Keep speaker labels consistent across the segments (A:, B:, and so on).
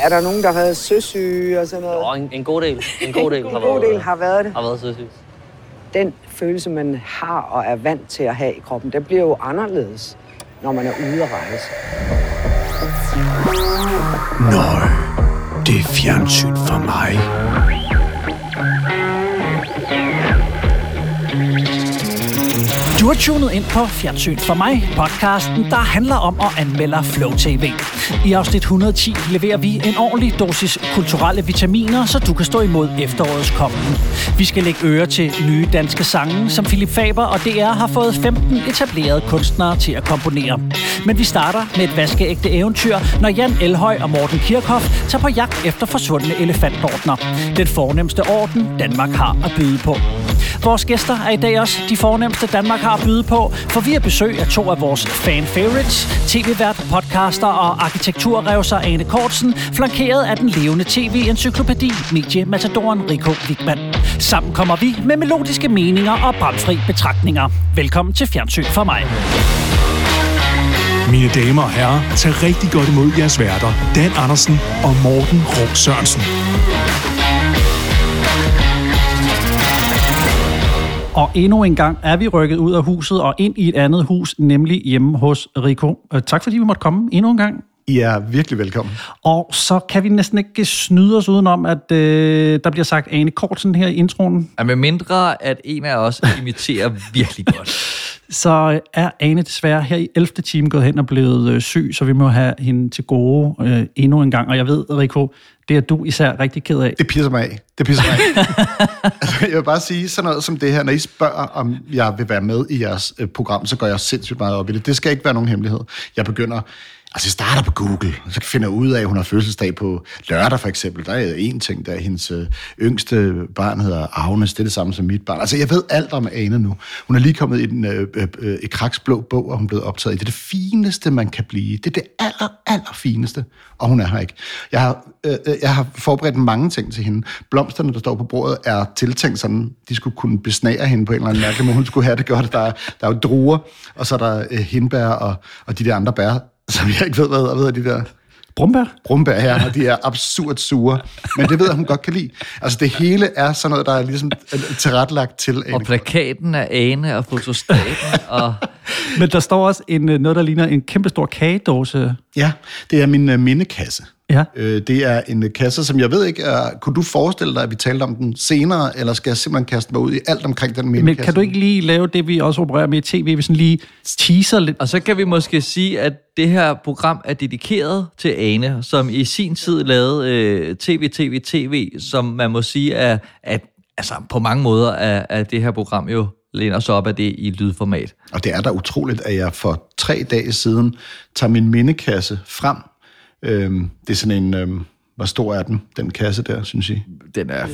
A: Er der nogen, der har været søsyge og sådan noget?
B: Og en, en god del. En god del,
A: En
B: har,
A: god
B: været,
A: del har været det.
B: har været søsyg.
A: Den følelse, man har og er vant til at have i kroppen, den bliver jo anderledes, når man er ude at rejse.
C: Nøj, det er fjernsyn for mig.
D: Du har tunet ind på Fjernsyn for mig, podcasten, der handler om at anmelde Flow TV. I afsnit 110 leverer vi en ordentlig dosis kulturelle vitaminer, så du kan stå imod efterårets kommen. Vi skal lægge øre til nye danske sange, som Philip Faber og DR har fået 15 etablerede kunstnere til at komponere. Men vi starter med et vaskeægte eventyr, når Jan Elhøj og Morten Kirchhoff tager på jagt efter forsvundne elefantordner. Den fornemmeste orden, Danmark har at byde på. Vores gæster er i dag også de fornemmeste, Danmark har at byde på, for vi har besøg af to af vores fan-favorites, tv-vært, podcaster og arkitekturrevser Ane Kortsen, flankeret af den levende tv-encyklopædi, mediematadoren Rico Wigman. Sammen kommer vi med melodiske meninger og bramfri betragtninger. Velkommen til Fjernsyn for mig.
C: Mine damer og herrer, tag rigtig godt imod jeres værter, Dan Andersen og Morten Råk Sørensen.
D: Og endnu en gang er vi rykket ud af huset og ind i et andet hus, nemlig hjemme hos Rico. Øh, Tak fordi vi måtte komme endnu en gang.
E: I er virkelig velkommen.
D: Og så kan vi næsten ikke snyde os udenom, at øh, der bliver sagt Ane Kortsen her i introen.
F: Ja, med mindre, at en af os imiterer virkelig godt.
D: Så er Ane desværre her i 11. time gået hen og blevet øh, syg, så vi må have hende til gode øh, endnu en gang. Og jeg ved, Rico, det er du især rigtig ked af.
E: Det pisser mig af. Det pisser mig af. altså, jeg vil bare sige sådan noget som det her. Når I spørger, om jeg vil være med i jeres øh, program, så går jeg sindssygt meget op i det. Det skal ikke være nogen hemmelighed. Jeg begynder... Altså, jeg starter på Google, og så finder jeg ud af, at hun har fødselsdag på lørdag, for eksempel. Der er en ting, der er hendes øh, yngste barn hedder Agnes. Det er det samme som mit barn. Altså, jeg ved alt om Ane nu. Hun er lige kommet i den øh, øh, øh, i blå bog, og hun er blevet optaget i. Det er det fineste, man kan blive. Det er det aller, aller fineste. Og hun er her ikke. Jeg har, øh, øh jeg har forberedt mange ting til hende. Blomsterne, der står på bordet, er tiltænkt sådan, de skulle kunne besnære hende på en eller anden mærke, men Hun skulle have det godt. Der er, der er jo druer, og så er der øh, hindbær og, og de der andre bær, som jeg ikke ved, hvad hedder, hvad hedder de der
D: Brumbær?
E: brumbær her, og de er absurd sure. Men det ved jeg, hun godt kan lide. Altså det hele er sådan noget, der er ligesom tilrettelagt til
F: Og plakaten af Ane og fotostaten, og
D: Men der står også en, øh, noget, der ligner en kæmpe stor kagedåse.
E: Ja, det er min uh, mindekasse.
D: Ja.
E: Øh, det er en kasse, som jeg ved ikke, er, kunne du forestille dig, at vi talte om den senere, eller skal jeg simpelthen kaste mig ud i alt omkring den mindekasse?
D: Men kan du ikke lige lave det, vi også opererer med i tv, vi sådan lige teaser lidt?
F: Og så kan vi måske sige, at det her program er dedikeret til Ane, som i sin tid lavede øh, TV, TV, TV, som man må sige er, at altså, på mange måder er, er det her program jo læner sig op af det i lydformat.
E: Og det er da utroligt, at jeg for tre dage siden tager min mindekasse frem. Øhm, det er sådan en... Øhm, hvor stor er den, den kasse der, synes I?
F: Den er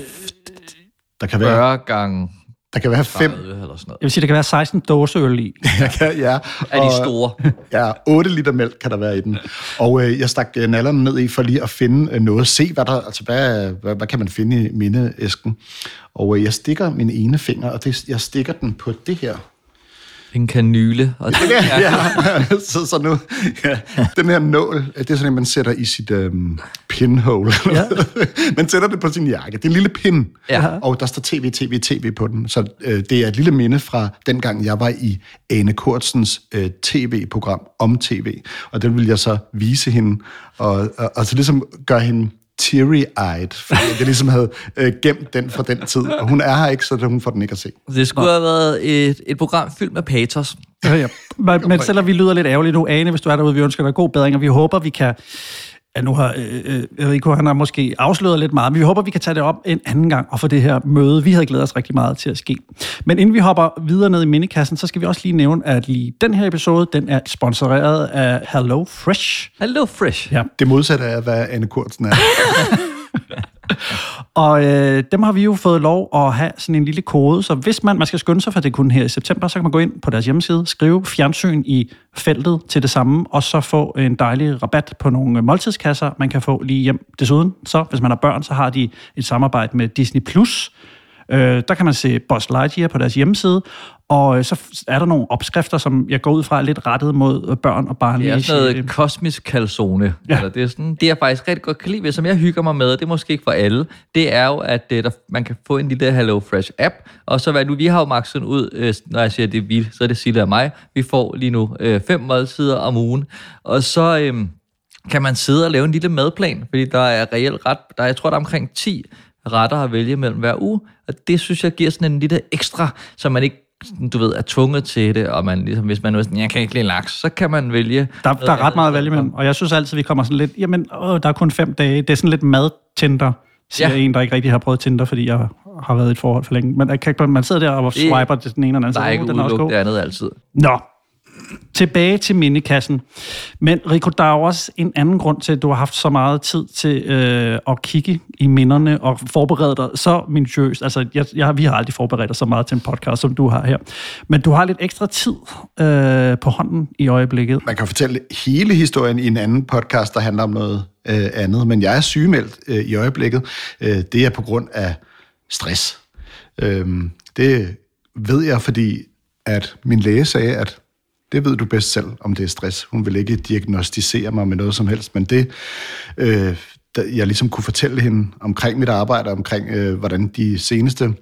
E: Der kan være,
F: 40 gange
E: der kan være fem.
F: 30 eller sådan noget.
D: Jeg vil sige, der kan være 16 dåseøl i.
E: Jeg kan, ja.
F: Er de store?
E: Ja, 8 liter mælk kan der være i den. Og øh, jeg stak øh, nallerne ned i for lige at finde øh, noget. Se, hvad, der, altså, hvad, hvad, hvad kan man finde i mindeæsken. Og øh, jeg stikker min ene finger, og det, jeg stikker den på det her.
F: En kanyle. Og det,
E: Ja, ja. så, så nu, ja, den her nål, det er sådan en, man sætter i sit øhm, pinhole. Ja. man sætter det på sin jakke. Det er en lille pin,
F: Ja.
E: og der står tv, tv, tv på den. Så øh, det er et lille minde fra dengang, jeg var i Ane Kortsens øh, tv-program om tv. Og den vil jeg så vise hende, og, og, og så ligesom gøre hende teary-eyed, fordi jeg ligesom havde øh, gemt den fra den tid. Og hun er her ikke, så hun får den ikke at se.
F: det skulle have været et, et program fyldt med patos.
D: Ja, ja. Men, men selvom vi lyder lidt ærgerligt nu, Ane, hvis du er derude, vi ønsker dig god bedring, og vi håber, vi kan... Ja, nu har øh, øh, Rico, han har måske afsløret lidt meget, men vi håber, vi kan tage det op en anden gang og få det her møde. Vi havde glædet os rigtig meget til at ske. Men inden vi hopper videre ned i mindekassen, så skal vi også lige nævne, at lige den her episode, den er sponsoreret af Hello Fresh.
F: Hello Fresh.
D: Ja.
E: Det modsatte af, hvad Anne Kurtsen er.
D: Og øh, dem har vi jo fået lov at have sådan en lille kode, så hvis man, man skal skynde sig, for det kun her i september, så kan man gå ind på deres hjemmeside, skrive fjernsyn i feltet til det samme, og så få en dejlig rabat på nogle måltidskasser, man kan få lige hjem. Desuden, så hvis man har børn, så har de et samarbejde med Disney+, Plus. Øh, der kan man se Buzz Lightyear på deres hjemmeside, og øh, så er der nogle opskrifter, som jeg går ud fra er lidt rettet mod øh, børn og
F: Det
D: barnlige
F: er sådan noget kosmisk calzone.
D: Ja.
F: Eller det, er sådan, det jeg faktisk rigtig godt kan lide, ved, som jeg hygger mig med, og det er måske ikke for alle, det er jo, at øh, der, man kan få en lille Hello Fresh app, og så hvad nu, vi har jo makset ud, når jeg siger det er vi, så er det Sille og mig, vi får lige nu øh, fem måltider om ugen, og så øh, kan man sidde og lave en lille madplan, fordi der er reelt ret, der, er- jeg tror, der er omkring 10 retter at vælge mellem hver uge, og det synes jeg giver sådan en lille ekstra, så man ikke du ved, er tvunget til det, og man ligesom, hvis man er sådan, jeg kan ikke lide laks, så kan man vælge...
D: Der, der er ret
F: andet
D: meget at vælge imellem, og jeg synes altid, vi kommer sådan lidt, jamen, åh, der er kun fem dage. Det er sådan lidt madtinder, siger
F: Ja.
D: en, der ikke rigtig har prøvet Tinder, fordi jeg har været i et forhold for længe. Men man sidder der og
F: Det-
D: swiper til den ene eller anden,
F: Der er
D: så,
F: ikke
D: "Uh, den
F: det andet altid.
D: Nå, tilbage til mindekassen. Men Rico, der er jo også en anden grund til, at du har haft så meget tid til øh, at kigge i minderne og forberede dig så minutiøst. Altså, jeg, jeg, vi har aldrig forberedt dig så meget til en podcast, som du har her. Men du har lidt ekstra tid øh, på hånden i øjeblikket.
E: Man kan fortælle hele historien i en anden podcast, der handler om noget øh, andet, men jeg er sygemeldt øh, i øjeblikket. Øh, det er på grund af stress. Øh, det ved jeg, fordi at min læge sagde, at det ved du bedst selv, om det er stress. Hun vil ikke diagnostisere mig med noget som helst, men det, øh, jeg ligesom kunne fortælle hende omkring mit arbejde, omkring øh, hvordan de seneste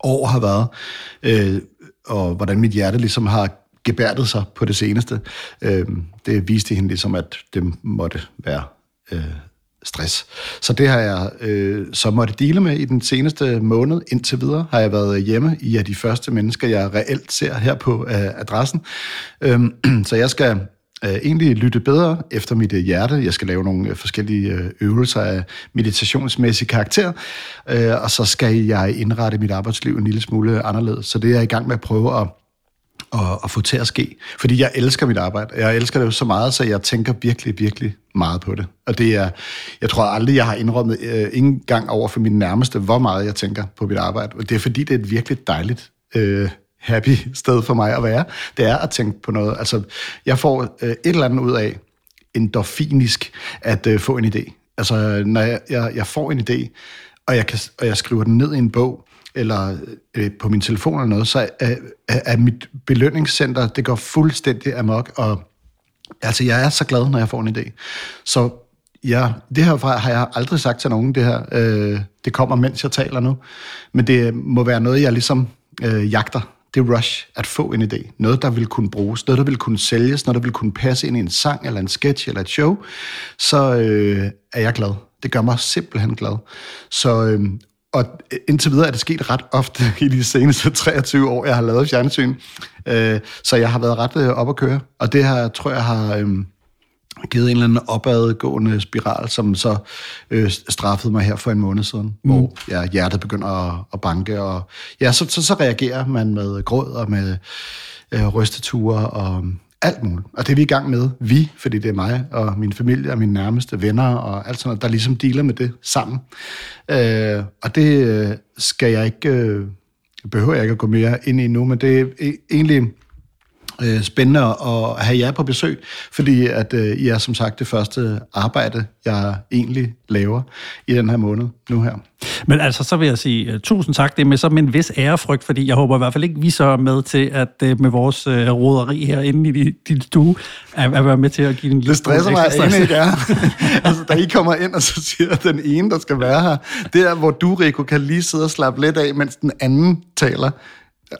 E: år har været, øh, og hvordan mit hjerte ligesom har gebærdet sig på det seneste. Øh, det viste hende ligesom, at det måtte være øh, stress. Så det har jeg øh, så måtte dele med i den seneste måned. Indtil videre har jeg været hjemme. I af de første mennesker, jeg reelt ser her på øh, adressen. Øhm, så jeg skal øh, egentlig lytte bedre efter mit øh, hjerte. Jeg skal lave nogle øh, forskellige øh, øvelser af meditationsmæssig karakter, øh, og så skal jeg indrette mit arbejdsliv en lille smule anderledes. Så det er jeg i gang med at prøve at at, at få til at ske. Fordi jeg elsker mit arbejde. Jeg elsker det jo så meget, så jeg tænker virkelig, virkelig meget på det. Og det er, jeg tror aldrig, jeg har indrømmet øh, ingen gang over for min nærmeste, hvor meget jeg tænker på mit arbejde. Og det er fordi, det er et virkelig dejligt, øh, happy sted for mig at være. Det er at tænke på noget. Altså, jeg får øh, et eller andet ud af, endorfinisk, at øh, få en idé. Altså, når jeg, jeg, jeg får en idé, og jeg, kan, og jeg skriver den ned i en bog, eller øh, på min telefon eller noget, så er, er, er mit belønningscenter, det går fuldstændig amok, og altså, jeg er så glad, når jeg får en idé. Så ja, det her har jeg aldrig sagt til nogen, det her. Øh, det kommer, mens jeg taler nu. Men det må være noget, jeg ligesom øh, jagter. Det rush, at få en idé. Noget, der vil kunne bruges, noget, der vil kunne sælges, noget, der vil kunne passe ind i en sang, eller en sketch, eller et show. Så øh, er jeg glad. Det gør mig simpelthen glad. Så, øh, og indtil videre er det sket ret ofte i de seneste 23 år, jeg har lavet fjernsyn. Øh, så jeg har været ret øh, op at køre. Og det her, tror jeg, har øh, givet en eller anden opadgående spiral, som så øh, straffede mig her for en måned siden, mm. hvor ja, hjertet begynder at, at banke. Og, ja, så, så, så reagerer man med gråd og med øh, rysteture og alt muligt. Og det er vi i gang med, vi, fordi det er mig og min familie og mine nærmeste venner og alt sådan noget, der ligesom dealer med det sammen. Øh, og det øh, skal jeg ikke, øh, behøver jeg ikke at gå mere ind i nu, men det er e-, egentlig øh, spændende at have jer på besøg, fordi at øh, I er som sagt det første arbejde, jeg egentlig laver i den her måned nu her.
D: Men altså, så vil jeg sige uh, tusind tak. Det er med så med en vis ærefrygt, fordi jeg håber i hvert fald ikke, vi så er med til, at uh, med vores uh, roderi herinde i din, din stue, at, at være med til at give den
E: Det stresser mig,
D: stress.
E: ikke er. altså, da I kommer ind, og så siger den ene, der skal være her, det er, hvor du, Rico, kan lige sidde og slappe lidt af, mens den anden taler.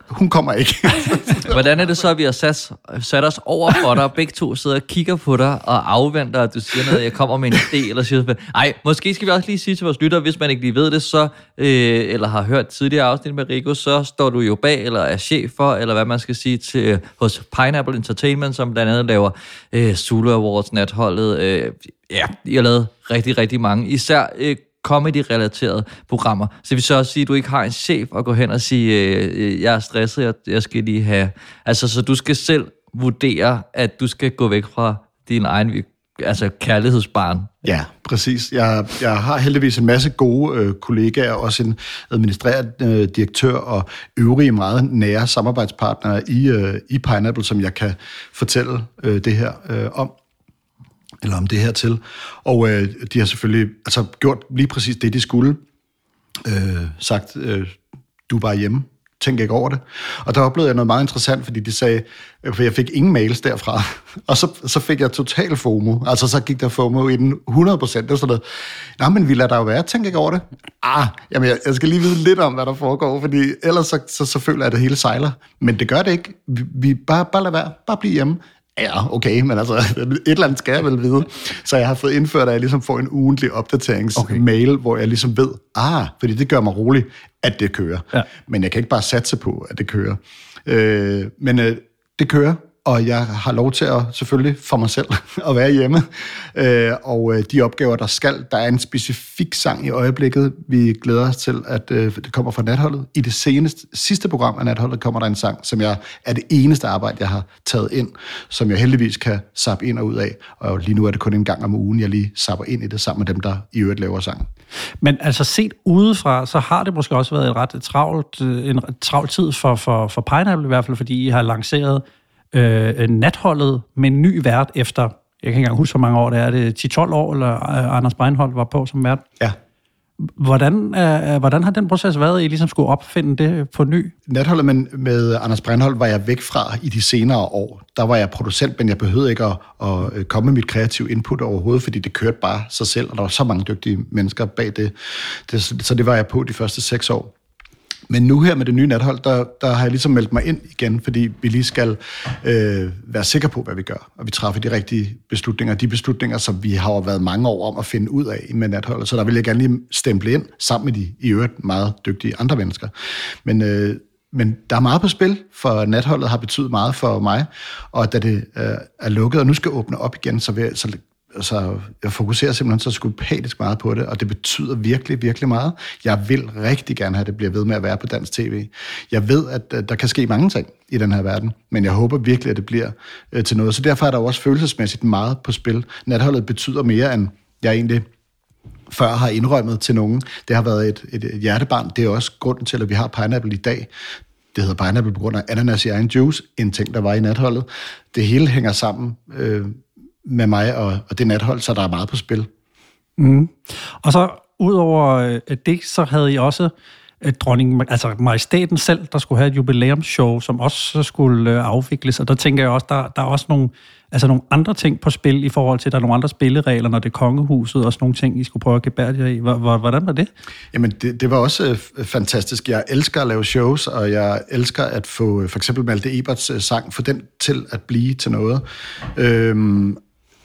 E: Hun kommer ikke.
F: Hvordan er det så, at vi har sat, sat os over for dig, og begge to sidder og kigger på dig og afventer, at du siger noget, jeg kommer med en idé, eller siger nej, Ej, måske skal vi også lige sige til vores lyttere, hvis man ikke lige ved det, så, øh, eller har hørt tidligere afsnit med Rico, så står du jo bag, eller er chef for, eller hvad man skal sige, til, hos Pineapple Entertainment, som blandt andet laver øh, Zulu Awards, natholdet. Øh, ja, I har lavet rigtig, rigtig mange. Især øh, comedy-relaterede programmer. Så vi så også sige, at du ikke har en chef at gå hen og sige, øh, øh, jeg er stresset, jeg, jeg skal lige have... Altså, så du skal selv vurdere, at du skal gå væk fra din egen altså kærlighedsbarn.
E: Ja, præcis. Jeg, jeg har heldigvis en masse gode øh, kollegaer, også en administrerende øh, direktør og øvrige meget nære samarbejdspartnere i, øh, i Pineapple, som jeg kan fortælle øh, det her øh, om eller om det her til. Og øh, de har selvfølgelig altså, gjort lige præcis det, de skulle. Øh, sagt, øh, du er bare hjemme. tænk ikke over det. Og der oplevede jeg noget meget interessant, fordi de sagde, øh, for jeg fik ingen mails derfra, og så, så fik jeg total FOMO. Altså så gik der FOMO i den 100 procent. Det var sådan noget, nej, men vi lader der jo være, tænk ikke over det. Ah, jamen jeg, jeg skal lige vide lidt om, hvad der foregår, fordi ellers så, så, så føler jeg, at det hele sejler. Men det gør det ikke. Vi, vi bare, bare lad være, bare bliv hjemme. Ja, okay, men altså, et eller andet skal jeg vel vide. Så jeg har fået indført, at jeg ligesom får en ugentlig opdateringsmail, okay. hvor jeg ligesom ved, ah, fordi det gør mig rolig, at det kører. Ja. Men jeg kan ikke bare satse på, at det kører. Øh, men øh, det kører, og jeg har lov til at selvfølgelig for mig selv at være hjemme. Øh, og øh, de opgaver, der skal, der er en specifik sang i øjeblikket. Vi glæder os til, at øh, det kommer fra natholdet. I det seneste, sidste program af natholdet kommer der en sang, som jeg er det eneste arbejde, jeg har taget ind, som jeg heldigvis kan sappe ind og ud af. Og lige nu er det kun en gang om ugen, jeg lige sapper ind i det sammen med dem, der i øvrigt laver sang.
B: Men altså set udefra, så har det måske også været et ret travlt, øh, en travl tid for, for, for Pineapple i hvert fald, fordi I har lanceret øh, natholdet med en ny vært efter, jeg kan ikke engang huske, hvor mange år det er, det 10-12 år, eller øh, Anders Breinholt var på som vært.
E: Ja.
B: Hvordan, øh, hvordan har den proces været, I ligesom skulle opfinde det på ny?
E: Natholdet med, med Anders Breinholt var jeg væk fra i de senere år. Der var jeg producent, men jeg behøvede ikke at, at komme med mit kreative input overhovedet, fordi det kørte bare sig selv, og der var så mange dygtige mennesker bag det. det så det var jeg på de første seks år. Men nu her med det nye nathold, der, der har jeg ligesom meldt mig ind igen, fordi vi lige skal øh, være sikre på, hvad vi gør, og vi træffer de rigtige beslutninger. De beslutninger, som vi har været mange år om at finde ud af med natholdet. Så der vil jeg gerne lige stemple ind sammen med de i øvrigt meget dygtige andre mennesker. Men øh, men der er meget på spil, for natholdet har betydet meget for mig, og da det øh, er lukket og nu skal åbne op igen, så, vil, så altså, jeg fokuserer simpelthen så skupatisk meget på det, og det betyder virkelig, virkelig meget. Jeg vil rigtig gerne have, at det bliver ved med at være på dansk tv. Jeg ved, at der kan ske mange ting i den her verden, men jeg håber virkelig, at det bliver øh, til noget. Så derfor er der også følelsesmæssigt meget på spil. Natholdet betyder mere, end jeg egentlig før har indrømmet til nogen. Det har været et, et, et hjertebarn. Det er også grunden til, at vi har Pineapple i dag. Det hedder Pineapple på grund af ananas i egen juice, en ting, der var i natholdet. Det hele hænger sammen. Øh, med mig og, og det nathold, så der er meget på spil.
B: Mm. Og så udover øh, det, så havde I også øh, dronning, altså majestaten selv, der skulle have et jubilæumsshow, som også skulle øh, afvikles, og der tænker jeg også, der, der er også nogle, altså nogle andre ting på spil i forhold til, der er nogle andre spilleregler, når det er kongehuset, og sådan nogle ting, I skulle prøve at gebære jer i. Hvordan var det?
E: Jamen, det, det var også fantastisk. Jeg elsker at lave shows, og jeg elsker at få for eksempel Malte Eberts sang, få den til at blive til noget. Øhm,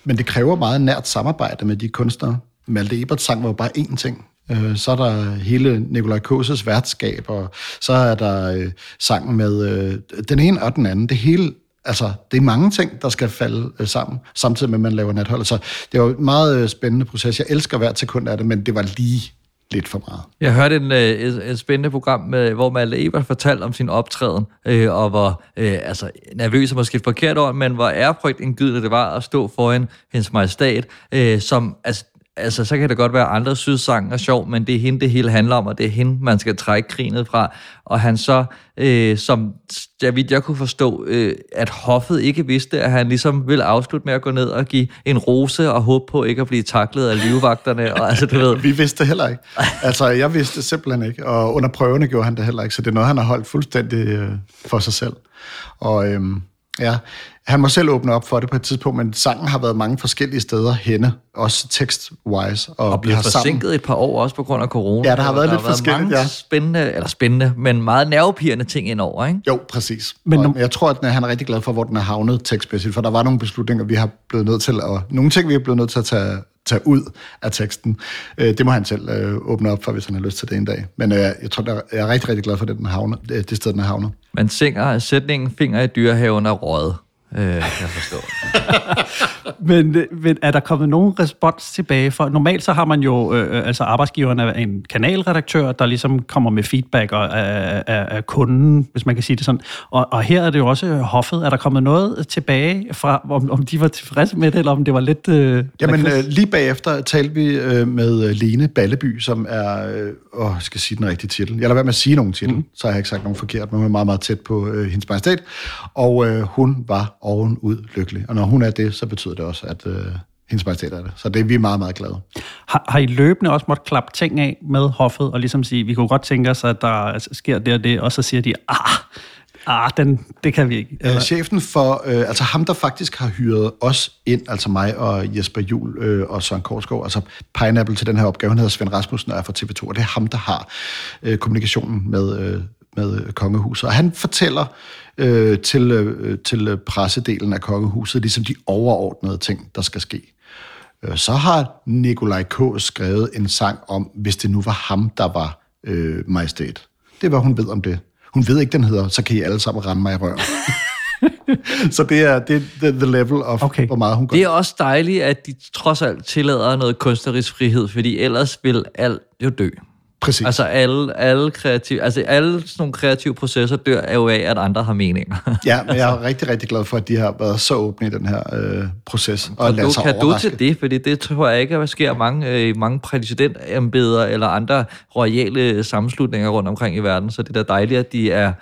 E: men det kræver meget nært samarbejde med de kunstnere. Malte Eberts sang var jo bare én ting. Øh, så er der hele Nikolaj Kåses værtskab, og så er der øh, sangen med øh, den ene og den anden. Det hele, altså, det er mange ting, der skal falde sammen, samtidig med, at man laver nathold. Så det var en meget spændende proces. Jeg elsker hvert sekund af det, men det var lige lidt for meget.
F: Jeg hørte en, øh, et, et spændende program, med, hvor Malte Ebert fortalte om sin optræden, øh, og hvor øh, altså, nervøs er måske et forkert ord, men hvor ærefrygtindgydende det var at stå foran hendes majestat, øh, som, altså, altså, så kan det godt være, at andre synes, sang er sjov, men det er hende, det hele handler om, og det er hende, man skal trække krinet fra. Og han så, øh, som jeg vidt jeg kunne forstå, øh, at hoffet ikke vidste, at han ligesom ville afslutte med at gå ned og give en rose og håbe på ikke at blive taklet af livvagterne. Og, altså, du ved.
E: Vi vidste heller ikke. Altså, jeg vidste simpelthen ikke, og under prøverne gjorde han det heller ikke, så det er noget, han har holdt fuldstændig øh, for sig selv. Og øh, ja, han må selv åbne op for det på et tidspunkt, men sangen har været mange forskellige steder henne, også text-wise.
F: Og, og bliver forsinket sammen. et par år også på grund af corona.
E: Ja, der har været
F: der
E: lidt forskelligt,
F: mange
E: ja.
F: spændende, eller spændende, men meget nervepirrende ting indover, ikke?
E: Jo, præcis. Men og jeg tror, at han er rigtig glad for, hvor den er havnet tekstmæssigt, for der var nogle beslutninger, vi har blevet nødt til, og nogle ting, vi er blevet nødt til at tage, tage ud af teksten. Øh, det må han selv øh, åbne op for, hvis han har lyst til det en dag. Men øh, jeg tror, jeg er rigtig, rigtig glad for, at den havner, det sted, den er havnet.
F: Man synger sætningen finger i dyrehaven er råd øh, jeg forstå.
B: men, men er der kommet nogen respons tilbage? For normalt så har man jo, øh, øh altså arbejdsgiveren er en kanalredaktør, der ligesom kommer med feedback af, af, af kunden, hvis man kan sige det sådan. Og, og her er det jo også hoffet. Er der kommet noget tilbage fra, om, om de var tilfredse med det, eller om det var lidt... Øh,
E: Jamen øh, lige bagefter talte vi øh, med øh, Lene Balleby, som er, øh, åh, skal sige den rigtige titel. Jeg lader være med at sige nogen titel, mm. så har jeg ikke sagt nogen forkert, men hun er meget, meget tæt på øh, hendes majestat. Og øh, hun var ovenud lykkelig. Og når hun er det, så betyder det også, at øh, hendes majestæt er det. Så det er vi meget, meget glade.
B: Har, har I løbende også måtte klappe ting af med hoffet, og ligesom sige, vi kunne godt tænke os, at der sker det og det, og så siger de, ah, ah den, det kan vi ikke.
E: Øh, chefen for, øh, altså ham, der faktisk har hyret os ind, altså mig og Jesper Jul øh, og Søren Korsgaard, altså Pineapple til den her opgave, han hedder Svend Rasmussen og er fra TV2, og det er ham, der har øh, kommunikationen med, øh, med kongehuset. Og han fortæller øh, til, øh, til pressedelen af kongehuset, ligesom de overordnede ting, der skal ske. Øh, så har Nikolaj K. skrevet en sang om, hvis det nu var ham, der var øh, majestæt. Det hvad hun ved om det. Hun ved ikke, den hedder, så kan I alle sammen ramme mig i røven. så det er, det er the level of, okay. hvor meget hun gør.
F: Det er også dejligt, at de trods alt tillader noget kunstnerisk frihed, fordi ellers vil alt jo dø.
E: Præcis.
F: Altså alle, alle, kreative, altså alle sådan nogle kreative processer dør jo af, at andre har meninger.
E: ja, men jeg er rigtig, rigtig glad for, at de har været så åbne i den her øh, proces.
F: Og, og du, kan du til det? Fordi det tror jeg ikke, at der sker mange, øh, mange præsidentembeder eller andre royale sammenslutninger rundt omkring i verden. Så det er da dejligt, at de er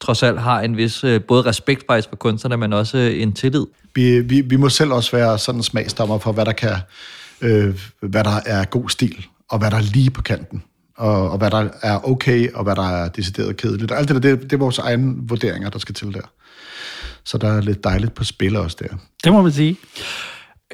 F: trods alt har en vis øh, både respekt faktisk for kunstnerne, men også en tillid.
E: Vi, vi, vi må selv også være sådan smagsdommer for, hvad der kan, øh, hvad der er god stil, og hvad der er lige på kanten og, og hvad der er okay, og hvad der er decideret kedeligt. Alt det der, det, det er vores egne vurderinger, der skal til der. Så der er lidt dejligt på spil også der.
B: Det må man sige.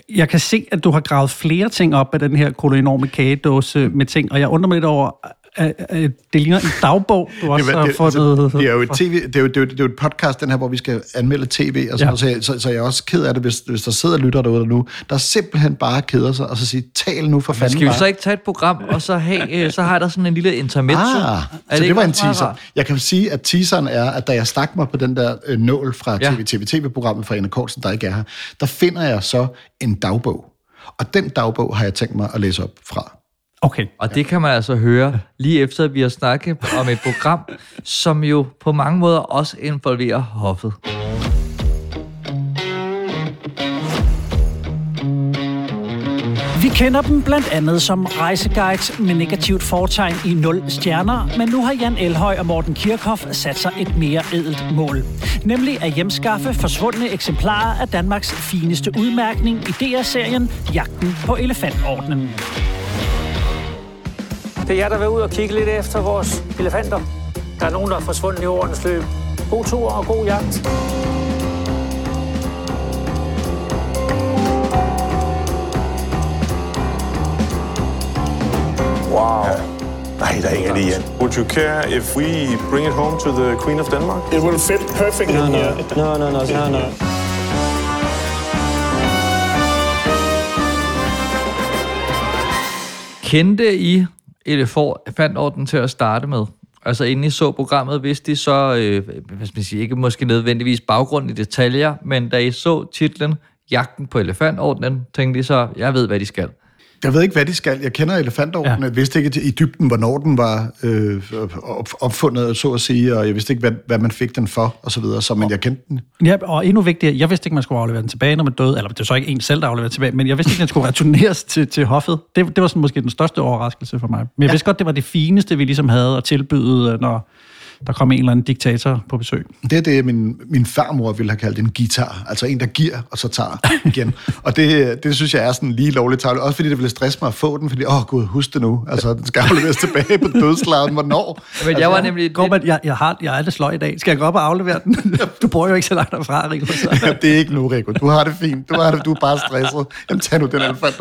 B: Jeg kan se, at du har gravet flere ting op af den her kolonorme kagedåse med ting, og jeg undrer mig lidt over, det ligner en dagbog, du også det, har fundet.
E: Altså, det er jo et TV, det er jo, det er jo, det er jo et podcast, den her, hvor vi skal anmelde tv, og sådan, ja. så, så, så jeg er også ked af det, hvis, hvis der sidder lytter derude nu, der simpelthen bare keder sig, og så siger, tal nu for fanden
F: Skal vi så ikke tage et program, og så, have, øh, så har der sådan en lille intermezzo? Ah,
E: så det, det var en teaser. Jeg kan sige, at teaseren er, at da jeg stak mig på den der øh, nål fra ja. TV-TV-programmet fra Anne Kortsen, der ikke er her, der finder jeg så en dagbog. Og den dagbog har jeg tænkt mig at læse op fra.
B: Okay.
F: Og det kan man altså høre lige efter, at vi har snakket om et program, som jo på mange måder også involverer hoffet.
D: Vi kender dem blandt andet som rejseguides med negativt fortegn i 0 stjerner, men nu har Jan Elhøj og Morten Kirchhoff sat sig et mere edelt mål. Nemlig at hjemskaffe forsvundne eksemplarer af Danmarks fineste udmærkning i DR-serien Jagten på Elefantordnen.
G: Det er jer, der vil ud og kigge lidt efter vores elefanter. Der er nogen, der er forsvundet i årenes løb. God tur og god jagt.
H: Wow. Nej, der hænger det igen.
I: Would you care if we bring it home to the Queen of Denmark?
H: It will fit perfectly
G: no, no.
H: here.
G: No, no, no, no, no.
F: Kendte I LFR fandt orden til at starte med. Altså inden I så programmet, vidste I så, øh, hvad skal man sige, ikke måske nødvendigvis baggrund i detaljer, men da I så titlen Jagten på elefantordnen, tænkte I så, jeg ved, hvad de skal.
E: Jeg ved ikke, hvad de skal. Jeg kender elefantordenen. Ja. Jeg vidste ikke i dybden, hvornår den var øh, opfundet, så at sige, og jeg vidste ikke, hvad, hvad man fik den for, og så videre, så, men jeg kendte den.
B: Ja, og endnu vigtigere, jeg vidste ikke, man skulle aflevere den tilbage, når man døde, eller det er så ikke en selv, der afleverer tilbage, men jeg vidste ikke, den skulle returneres til, til hoffet. Det, det var sådan måske den største overraskelse for mig. Men jeg ja. vidste godt, det var det fineste, vi ligesom havde at tilbyde, når, der kom en eller anden diktator på besøg.
E: Det er det, min, min farmor ville have kaldt en guitar. Altså en, der giver, og så tager igen. og det, det synes jeg er sådan lige lovligt tavle. Også fordi det ville stresse mig at få den, fordi, åh oh, gud, husk det nu. Altså, den skal afleveres tilbage på dødsladen. Hvornår?
F: Men jeg
E: altså,
F: var nemlig...
B: Går man, jeg, jeg, har, jeg er det sløj i dag. Skal jeg gå op og aflevere den? du bor jo ikke så langt derfra, Rico. Så.
E: ja, det er ikke nu, Rico. Du har det fint. Du, har det, du er bare stresset. Jamen, tag nu den elefant.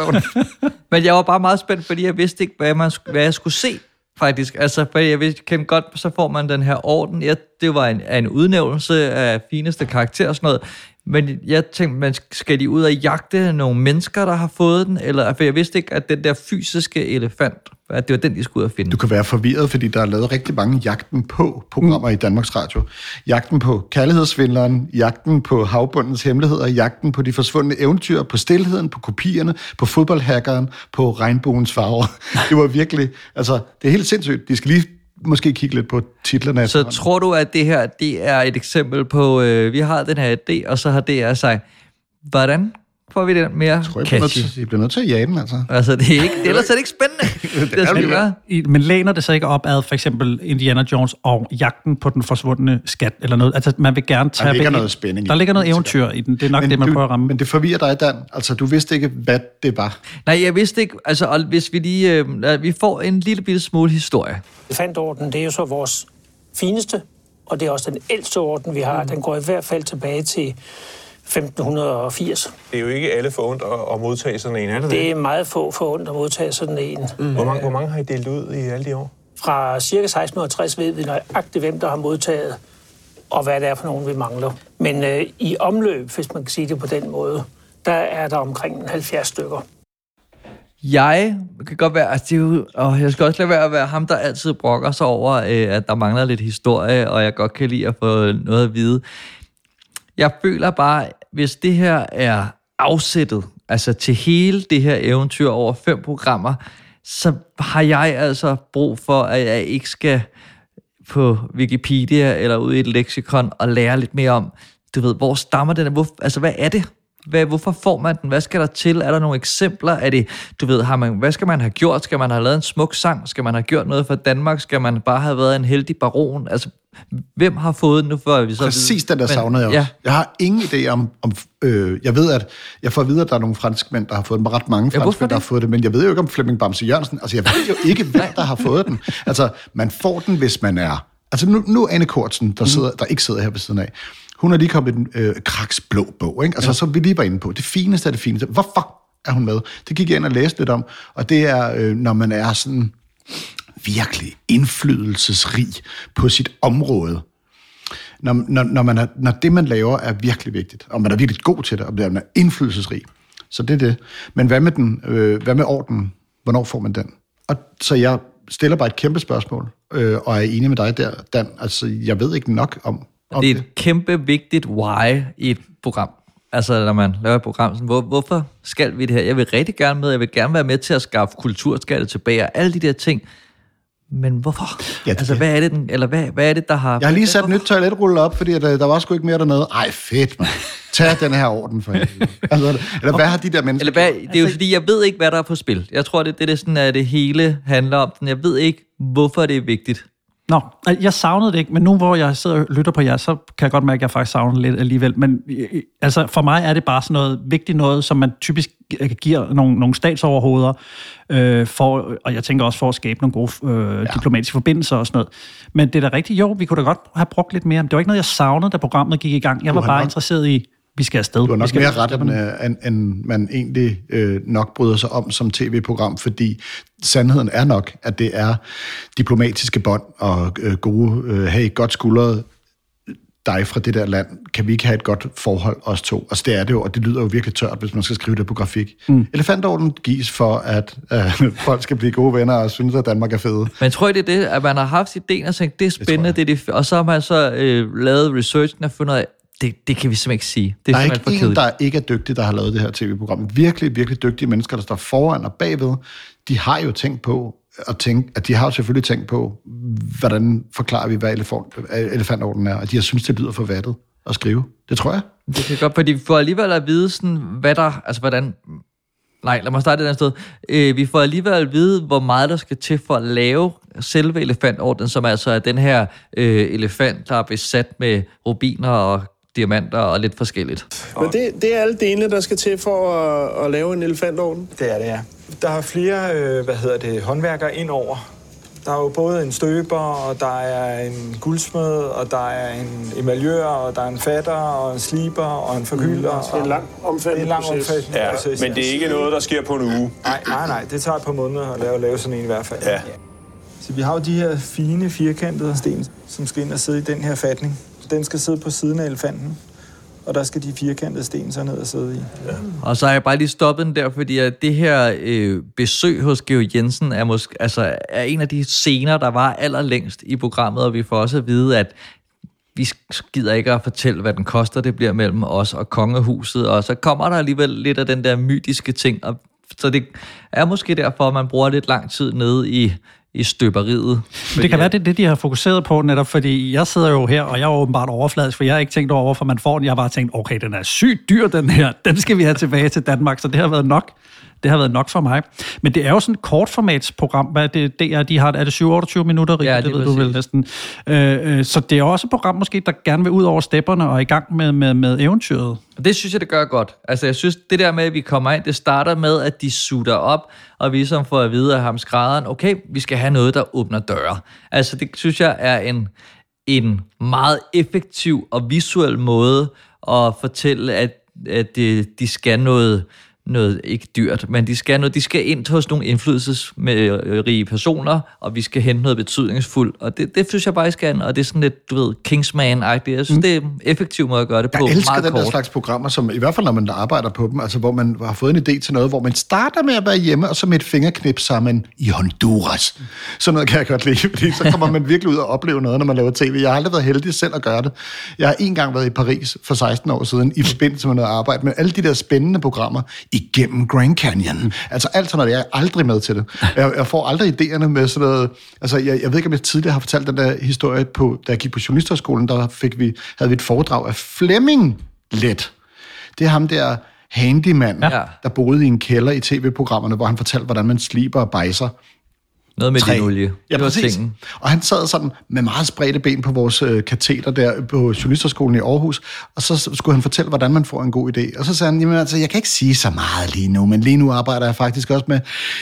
F: Men jeg var bare meget spændt, fordi jeg vidste ikke, hvad, man, hvad jeg skulle se faktisk. Altså, for jeg ved, godt, så får man den her orden. Ja, det var en, en udnævnelse af fineste karakter og sådan noget. Men jeg tænkte, man skal de ud og jagte nogle mennesker, der har fået den? Eller, for jeg vidste ikke, at den der fysiske elefant, at det var den, de skulle ud og finde.
E: Du kan være forvirret, fordi der er lavet rigtig mange jagten på programmer mm. i Danmarks Radio. Jagten på kærlighedsvindleren, jagten på havbundens hemmeligheder, jagten på de forsvundne eventyr, på stillheden, på kopierne, på fodboldhackeren, på regnbuens farver. Det var virkelig, altså, det er helt sindssygt. De skal lige måske kigge lidt på titlerne.
F: Så tror du, at det her det er et eksempel på, øh, vi har den her idé, og så har DR sagt, hvordan får vi den mere
E: Jeg tror, jeg bliver til, jeg bliver nødt til at jage den, altså.
F: Altså, det er ikke, ellers er det ikke spændende. det, skal vi gøre.
B: I- Men læner det så ikke op ad for eksempel Indiana Jones og jagten på den forsvundne skat eller noget? Altså, man vil gerne tage...
E: ligger
B: ind-
E: noget spænding i
B: Der ligger noget eventyr i den. Det er nok det, man
E: du,
B: prøver at ramme.
E: Men det forvirrer dig, Dan. Altså, du vidste ikke, hvad det var.
F: Nej, jeg vidste ikke, altså, og hvis vi lige, øh, vi får en lille bitte smule historie.
G: Elefantorden, det er jo så vores fineste, og det er også den ældste orden, vi har. Den går i hvert fald tilbage til 1580.
I: Det er jo ikke alle forundt at, at modtage sådan en, er det det?
G: Det er meget få forundt at modtage sådan en.
I: Hvor, mange, hvor mange har I delt ud i alle de år?
G: Fra ca. 1660 ved vi nøjagtigt, hvem der har modtaget, og hvad det er for nogen, vi mangler. Men øh, i omløb, hvis man kan sige det på den måde, der er der omkring 70 stykker.
F: Jeg kan godt være, altså det er jo, og jeg skal også lade være at være ham, der altid brokker sig over, øh, at der mangler lidt historie, og jeg godt kan lide at få noget at vide. Jeg føler bare, hvis det her er afsættet, altså til hele det her eventyr over fem programmer, så har jeg altså brug for, at jeg ikke skal på Wikipedia eller ud i et leksikon og lære lidt mere om, du ved, hvor stammer den? Hvor, altså, hvad er det? Hvad, hvorfor får man den? Hvad skal der til? Er der nogle eksempler? Er det, du ved, har man, hvad skal man have gjort? Skal man have lavet en smuk sang? Skal man have gjort noget for Danmark? Skal man bare have været en heldig baron? Altså, hvem har fået den? Nu får vi så
E: Præcis den der
F: Men-
E: savner jeg også.
F: Ja,
E: Jeg har ingen idé om... om øh, jeg ved, at jeg får at vide, at der er nogle franskmænd, der har fået den. Ret mange
F: Ja,
E: franskmænd, der har fået det. Men jeg ved jo ikke om Flemming Bamse Jørgensen. Altså, jeg ved jo ikke, hvem der har fået den. Altså, man får den, hvis man er... Altså, nu, nu Anne Kortsen, der, sidder, der ikke sidder her ved siden af, hun er lige kommet i den øh, Kraks blå bog, ikke? Altså, ja. som vi lige var inde på. Det fineste af det fineste. Hvorfor er hun med? Det gik jeg ind og læste lidt om. Og det er, øh, når man er sådan virkelig indflydelsesrig på sit område, når, når, når, man er, når det, man laver, er virkelig vigtigt, og man er virkelig god til det, og man er indflydelsesrig, så det er det. Men hvad med, den, øh, hvad med ordenen? Hvornår får man den? Og så jeg stiller bare et kæmpe spørgsmål, øh, og er enig med dig der, Dan. Altså, jeg ved ikke nok om, om
F: det er et kæmpe vigtigt why i et program. Altså, når man laver et program, sådan, hvor, hvorfor skal vi det her? Jeg vil rigtig gerne med, jeg vil gerne være med til at skaffe kulturskatte tilbage, og alle de der ting. Men hvorfor?
E: Ja, det-
F: altså, hvad er det, den, eller hvad, hvad er det, der har...
E: Jeg har lige sat et nyt toiletrulle op, fordi at, øh, der var sgu ikke mere dernede. Ej, fedt, man. Tag den her orden for helvede. altså, Eller hvad har de der mennesker
F: Eller hvad, det er jo fordi, jeg ved ikke, hvad der er på spil. Jeg tror, det, det er det, sådan, at det hele handler om. Jeg ved ikke, hvorfor det er vigtigt.
B: Nå, altså, jeg savnede det ikke, men nu hvor jeg sidder og lytter på jer, så kan jeg godt mærke, at jeg faktisk savner lidt alligevel. Men øh, altså, for mig er det bare sådan noget vigtigt noget, som man typisk giver nogle, nogle statsoverhoveder, øh, for, og jeg tænker også for at skabe nogle gode øh, ja. diplomatiske forbindelser og sådan noget. Men det er da rigtigt, jo, vi kunne da godt have brugt lidt mere. Men det var ikke noget, jeg savnede, da programmet gik i gang. Jeg var bare
E: nok-
B: interesseret i, vi skal afsted.
E: Du har
B: vi
E: nok
B: skal
E: mere ret, end, end, end man egentlig øh, nok bryder sig om som tv-program, fordi sandheden er nok, at det er diplomatiske bånd og øh, gode, øh, have et godt skuldret dig fra det der land, kan vi ikke have et godt forhold, os to? Altså det er det jo, og det lyder jo virkelig tørt, hvis man skal skrive det på grafik. Mm. Elefantorden gives for, at øh, folk skal blive gode venner og synes, at Danmark er fede.
F: Men tror I, det er det, at man har haft idéen og tænkt, det er spændende, det, det er det, og så har man så øh, lavet researchen og fundet af, det, det kan vi simpelthen ikke sige. Det er
E: Der er ikke en, der ikke er dygtig, der har lavet det her tv-program. Virkelig, virkelig dygtige mennesker, der står foran og bagved. De har jo tænkt på, at, tænke, at de har jo selvfølgelig tænkt på, hvordan forklarer vi, hvad elefant, elefantorden er, og de har synes, det lyder for vattet at skrive. Det tror jeg.
F: Det kan godt, fordi vi får alligevel at vide, sådan, hvad der, altså hvordan, nej, lad mig starte et andet sted. Øh, vi får alligevel at vide, hvor meget der skal til for at lave selve elefantorden, som altså er den her øh, elefant, der er besat med rubiner og diamanter og lidt forskelligt.
J: Men det, det er alle delene, der skal til for at, at lave en elefantorden?
K: Det er det, ja. Der er flere, øh, hvad hedder det, håndværkere ind over. Der er jo både en støber, og der er en guldsmed, og der er en emaljør, og der er en fatter, og en sliber, og en forgylder.
J: Mm, det er en lang, omfattende
K: lang
J: proces.
K: omfattende
I: Ja,
K: proces.
I: men det er ikke noget, der sker på en uge.
K: Nej, nej, nej. Det tager et par måneder at lave, lave sådan en i hvert fald.
I: Ja.
K: Så vi har jo de her fine, firkantede sten, som skal ind og sidde i den her fatning. Den skal sidde på siden af elefanten, og der skal de firkantede sten så ned og sidde i. Ja.
F: Og så har jeg bare lige stoppet den der, fordi at det her øh, besøg hos Geo Jensen er, måske, altså, er en af de scener, der var allerlængst i programmet, og vi får også at vide, at vi gider ikke at fortælle, hvad den koster. Det bliver mellem os og kongehuset, og så kommer der alligevel lidt af den der mytiske ting, og så det er måske derfor, at man bruger lidt lang tid nede i, i støberiet.
B: Det kan være, det er det, de har fokuseret på, netop fordi jeg sidder jo her, og jeg er åbenbart overfladisk, for jeg har ikke tænkt over, hvorfor man får den. Jeg har bare tænkt, okay, den er sygt dyr, den her. Den skal vi have tilbage til Danmark, så det har været nok. Det har været nok for mig. Men det er jo sådan et kortformatsprogram. Hvad det, er, de har, er det 7-28 minutter, Rikke?
F: Ja,
B: det
F: det
B: ved du vel næsten. Øh, øh, så det er også et program, måske, der gerne vil ud over stepperne og er i gang med, med, med eventyret.
F: Og det synes jeg, det gør godt. Altså, jeg synes, det der med, at vi kommer ind, det starter med, at de sutter op, og vi som får at vide af ham skrædderen, okay, vi skal have noget, der åbner døre. Altså, det synes jeg er en, en meget effektiv og visuel måde at fortælle, at, at de, de skal noget, noget, ikke dyrt, men de skal, noget, de skal ind hos nogle indflydelsesrige personer, og vi skal hente noget betydningsfuldt, og det, det synes jeg bare, I skal, og det er sådan lidt, du ved, Kingsman-agtigt. Jeg synes, mm. det er en effektiv måde at gøre det på.
E: Jeg elsker
F: meget
E: den
F: kort.
E: der slags programmer, som i hvert fald når man arbejder på dem, altså hvor man har fået en idé til noget, hvor man starter med at være hjemme, og så med et fingerknip sammen i Honduras. Sådan noget kan jeg godt lide, fordi så kommer man virkelig ud og opleve noget, når man laver tv. Jeg har aldrig været heldig selv at gøre det. Jeg har en gang været i Paris for 16 år siden, i forbindelse med noget arbejde, med alle de der spændende programmer igennem Grand Canyon. Altså alt sådan noget, jeg er aldrig med til det. Jeg, jeg får aldrig idéerne med sådan noget, altså jeg, jeg ved ikke, om jeg tidligere har fortalt den der historie, på, da jeg gik på journalisterskolen, der fik vi, havde vi et foredrag af Flemming Let. Det er ham der handyman, ja. der boede i en kælder i tv-programmerne, hvor han fortalte, hvordan man sliber og bejser.
F: Noget med
E: Træ.
F: din olie.
E: Ja,
F: det var
E: præcis.
F: tingen.
E: Og han sad sådan med meget spredte ben på vores øh, kateter der på Journalisterskolen i Aarhus, og så skulle han fortælle, hvordan man får en god idé. Og så sagde han, jamen altså, jeg kan ikke sige så meget lige nu, men lige nu arbejder jeg faktisk også med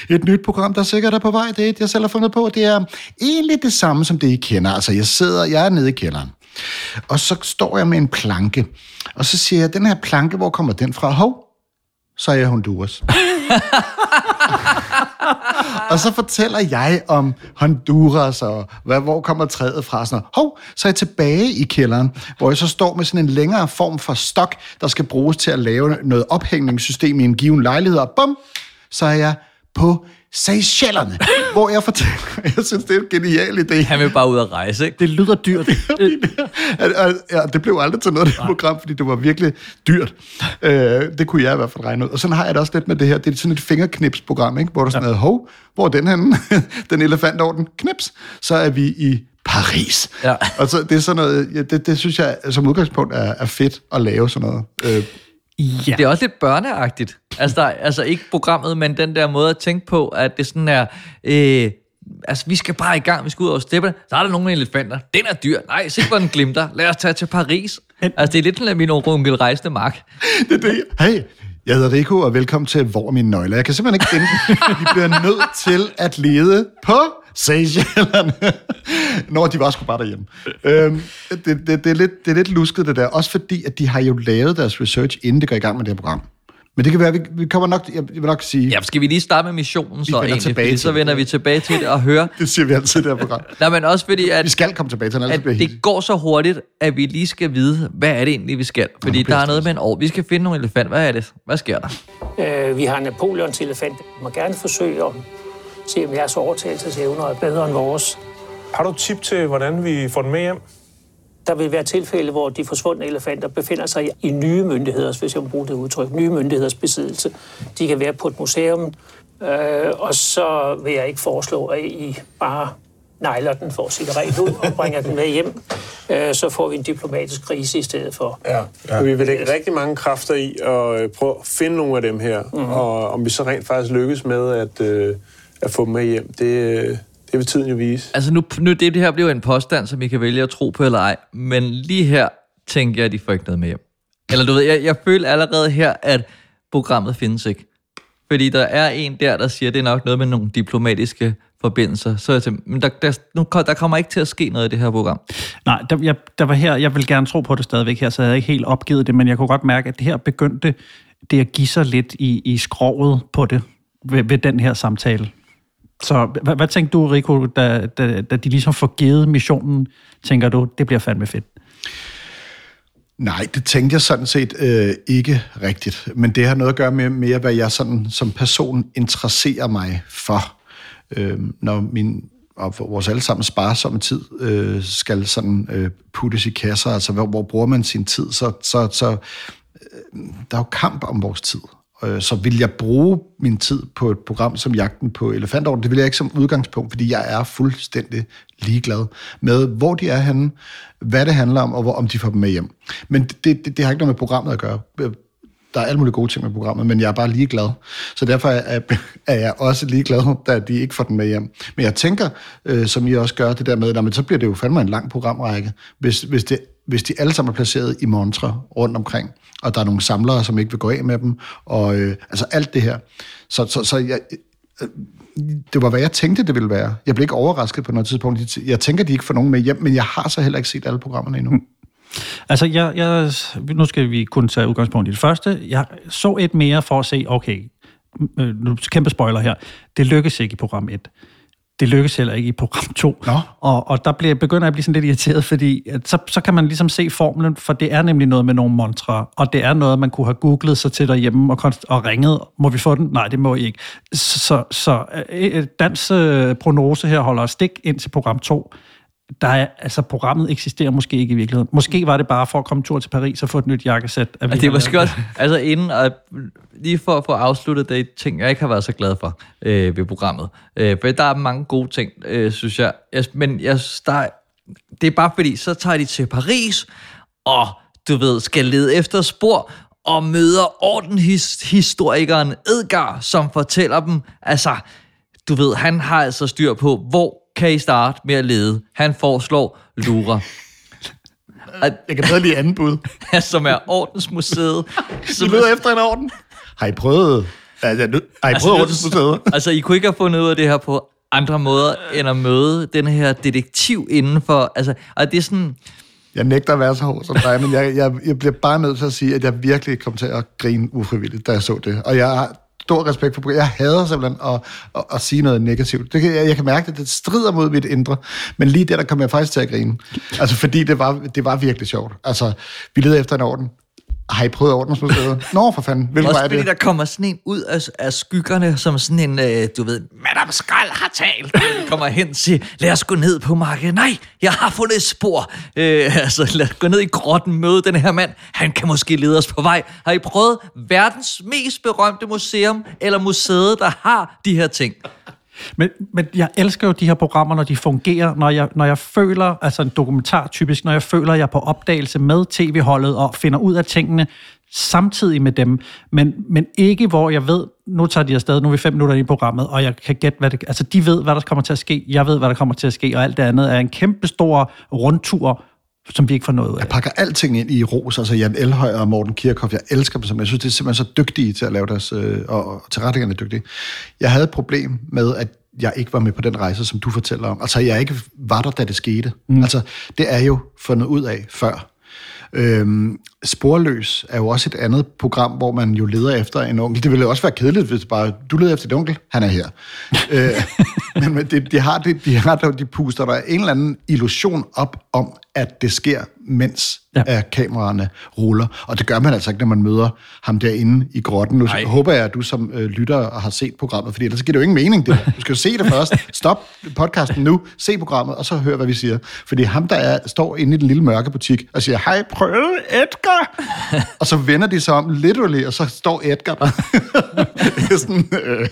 E: et nyt program, der sikkert er på vej. Det er et, jeg selv har fundet på. Det er egentlig det samme, som det I kender. Altså, jeg sidder, jeg er nede i kælderen. Og så står jeg med en planke, og så siger jeg, den her planke, hvor kommer den fra? Hov, så er jeg Honduras. og så fortæller jeg om Honduras, og hvad, hvor kommer træet fra. Sådan noget. Hov, så er jeg tilbage i kælderen, hvor jeg så står med sådan en længere form for stok, der skal bruges til at lave noget ophængningssystem i en given lejlighed, og bum, så er jeg på Seychellerne, hvor jeg fortæller, jeg synes, det er en genial idé.
F: Han vil bare ud at rejse, ikke?
B: Det lyder dyrt.
E: ja, det blev aldrig til noget af det program, fordi det var virkelig dyrt. Øh, det kunne jeg i hvert fald regne ud. Og sådan har jeg det også lidt med det her. Det er sådan et fingerknipsprogram, ikke? hvor der sådan noget, hov, hvor er den henne? den elefantorden, knips, så er vi i Paris.
F: Ja.
E: Og så, det er sådan noget, ja, det, det synes jeg som udgangspunkt er, er fedt at lave sådan noget. Øh,
B: Ja.
F: Det er også lidt børneagtigt. Altså, der, altså ikke programmet, men den der måde at tænke på, at det sådan er... Øh, altså, vi skal bare i gang, vi skal ud over stepperne. Så er der nogle elefanter. Den er dyr. Nej, se hvor den glimter. Lad os tage til Paris. Altså, det er lidt sådan, at min onkel rejste mark.
E: det er det. Hey, jeg hedder Rico, og velkommen til Hvor er mine nøgler? Jeg kan simpelthen ikke finde dem. Vi bliver nødt til at lede på Seychellerne. Når de var sgu bare derhjemme. Øhm, det, det, det, er lidt, det er lidt lusket, det der. Også fordi, at de har jo lavet deres research, inden det går i gang med det her program. Men det kan være, at vi, vi kommer nok, jeg vil nok sige...
F: Ja, skal vi lige starte med missionen så egentlig?
E: tilbage
F: så
E: det.
F: vender vi tilbage til det og hører...
E: Det siger vi altid i det her program.
F: Nej, men også fordi, at,
E: Vi skal komme tilbage til den,
F: at det går så hurtigt, at vi lige skal vide, hvad er det egentlig, vi skal. Fordi
E: bliver
F: der er noget med en år. Vi skal finde nogle elefant. Hvad er det? Hvad sker der?
G: Øh, vi har Napoleons elefant. Jeg må gerne forsøge at se, om jeres overtagelsesevner er bedre end vores.
I: Har du tip til, hvordan vi får den med hjem?
G: Der vil være tilfælde, hvor de forsvundne elefanter befinder sig i nye myndigheders, hvis jeg må bruge det udtryk, nye myndigheders besiddelse. De kan være på et museum, øh, og så vil jeg ikke foreslå, at I bare nejler den for at sige det rent ud og bringer den med hjem. Øh, så får vi en diplomatisk krise i stedet for.
J: Ja, ja. Vi vil lægge rigtig mange kræfter i at øh, prøve at finde nogle af dem her, mm-hmm. og om vi så rent faktisk lykkes med at, øh, at få dem med hjem, det, øh, det vil tiden jo vise.
F: Altså nu, nu det, det her bliver en påstand, som I kan vælge at tro på eller ej. Men lige her tænker jeg, at de får ikke noget med hjem. Eller du ved, jeg, jeg føler allerede her, at programmet findes ikke. Fordi der er en der, der siger, at det er nok noget med nogle diplomatiske forbindelser. Så jeg tænker, men der, der, nu, der kommer ikke til at ske noget i det her program.
B: Nej, der, jeg, der var her, jeg vil gerne tro på det stadigvæk her, så jeg havde ikke helt opgivet det, men jeg kunne godt mærke, at det her begyndte det at give sig lidt i, i skroget på det ved, ved den her samtale. Så hvad, hvad tænkte du, Rico, da, da, da de ligesom får givet missionen, tænker du, det bliver fandme fedt?
E: Nej, det tænkte jeg sådan set øh, ikke rigtigt. Men det har noget at gøre med mere, hvad jeg sådan, som person interesserer mig for. Øh, når min og vores allesammen sparsomme tid øh, skal sådan øh, puttes i kasser, altså hvor, hvor bruger man sin tid, så, så, så øh, der er jo kamp om vores tid. Øh, så vil jeg bruge min tid på et program som Jagten på Elefantorden? Det vil jeg ikke som udgangspunkt, fordi jeg er fuldstændig ligeglad med, hvor de er henne, hvad det handler om, og hvor, om de får dem med hjem. Men det, det, det har ikke noget med programmet at gøre. Der er alle mulige gode ting med programmet, men jeg er bare ligeglad. Så derfor er, er jeg også ligeglad, da de ikke får den med hjem. Men jeg tænker, øh, som I også gør det der med, men så bliver det jo fandme en lang programrække, hvis, hvis, det, hvis de alle sammen er placeret i montre rundt omkring, og der er nogle samlere, som ikke vil gå af med dem, og øh, altså alt det her. Så, så, så jeg, øh, det var, hvad jeg tænkte, det ville være. Jeg blev ikke overrasket på noget tidspunkt. Jeg tænker, de ikke får nogen med hjem, men jeg har så heller ikke set alle programmerne endnu. Mm.
B: Altså, jeg, jeg, nu skal vi kun tage udgangspunkt i det første. Jeg så et mere for at se, okay, øh, nu kæmpe spoiler her, det lykkes ikke i program 1. Det lykkes heller ikke i program 2.
E: Nå.
B: Og, og der bliver, begynder jeg at blive sådan lidt irriteret, fordi at så, så kan man ligesom se formlen, for det er nemlig noget med nogle mantra, og det er noget, man kunne have googlet sig til derhjemme og, konst- og ringet. Må vi få den? Nej, det må I ikke. Så, så øh, dans øh, prognose her holder stik ind til program 2 der er, altså programmet eksisterer måske ikke i virkeligheden. Måske var det bare for at komme tur til Paris og få et nyt jakkesæt.
F: At altså, det måske også, altså inden, og lige for at få afsluttet det ting, jeg ikke har været så glad for øh, ved programmet. Øh, for der er mange gode ting, øh, synes jeg. jeg men jeg, der, det er bare fordi, så tager de til Paris, og du ved, skal lede efter spor, og møder ordenhistorikeren Edgar, som fortæller dem, altså, du ved, han har altså styr på, hvor kan I starte med at lede. Han foreslår Lura.
E: Jeg kan bedre lige anden bud.
F: som er Ordensmuseet.
E: Som I leder efter en orden. Har I prøvet? Altså, nu, har I prøvet altså, Ordensmuseet?
F: Altså, I kunne ikke have fundet ud af det her på andre måder, end at møde den her detektiv inden for... Altså, og det er sådan...
E: Jeg nægter at være så hård som dig, men jeg, jeg, jeg bliver bare nødt til at sige, at jeg virkelig kom til at grine ufrivilligt, da jeg så det. Og jeg stor respekt for Jeg hader simpelthen at, at, at sige noget negativt. Det kan, jeg, jeg kan mærke, at det strider mod mit indre. Men lige der, der kom jeg faktisk til at grine. Altså, fordi det var, det var virkelig sjovt. Altså, vi leder efter en orden. Har I prøvet ordensmuseet? Nå, for fanden.
F: Hvilken Også fordi der kommer sådan en ud af, af skyggerne, som sådan en, øh, du ved, Madame Skrald har talt. kommer hen og siger, lad os gå ned på markedet. Nej, jeg har fundet et spor. Øh, altså, lad os gå ned i grotten, møde den her mand. Han kan måske lede os på vej. Har I prøvet verdens mest berømte museum, eller museet, der har de her ting?
B: Men, men jeg elsker jo de her programmer, når de fungerer, når jeg, når jeg føler, altså en dokumentar typisk, når jeg føler, at jeg er på opdagelse med tv-holdet og finder ud af tingene samtidig med dem, men, men ikke hvor jeg ved, nu tager de afsted, nu er vi fem minutter i programmet, og jeg kan gætte, hvad det, altså de ved, hvad der kommer til at ske, jeg ved, hvad der kommer til at ske, og alt det andet er en kæmpe stor rundtur, som vi ikke får noget ud af.
E: Jeg pakker alting ind i ros, altså Jan Elhøj og Morten Kirchhoff, jeg elsker dem, som jeg synes, det er simpelthen så dygtige til at lave deres, øh, og, tilrettelæggerne er dygtige. Jeg havde et problem med, at jeg ikke var med på den rejse, som du fortæller om. Altså, jeg ikke var der, da det skete. Mm. Altså, det er jo fundet ud af før. Øhm, Sporløs er jo også et andet program, hvor man jo leder efter en onkel. Det ville jo også være kedeligt, hvis bare, du leder efter din onkel, han er her. øh, men det, de, har det, de, har, de puster der en eller anden illusion op om, at det sker, mens ja. at kameraerne ruller. Og det gør man altså ikke, når man møder ham derinde i grotten. Nu Ej. håber jeg, at du som øh, lytter har set programmet, fordi ellers giver det jo ingen mening. Det Du skal jo se det først. Stop podcasten nu, se programmet, og så hør, hvad vi siger. Fordi ham, der er, står inde i den lille mørke butik og siger, hej, prøv Edgar! og så vender de sig om, literally, og så står Edgar der. det er sådan... Øh,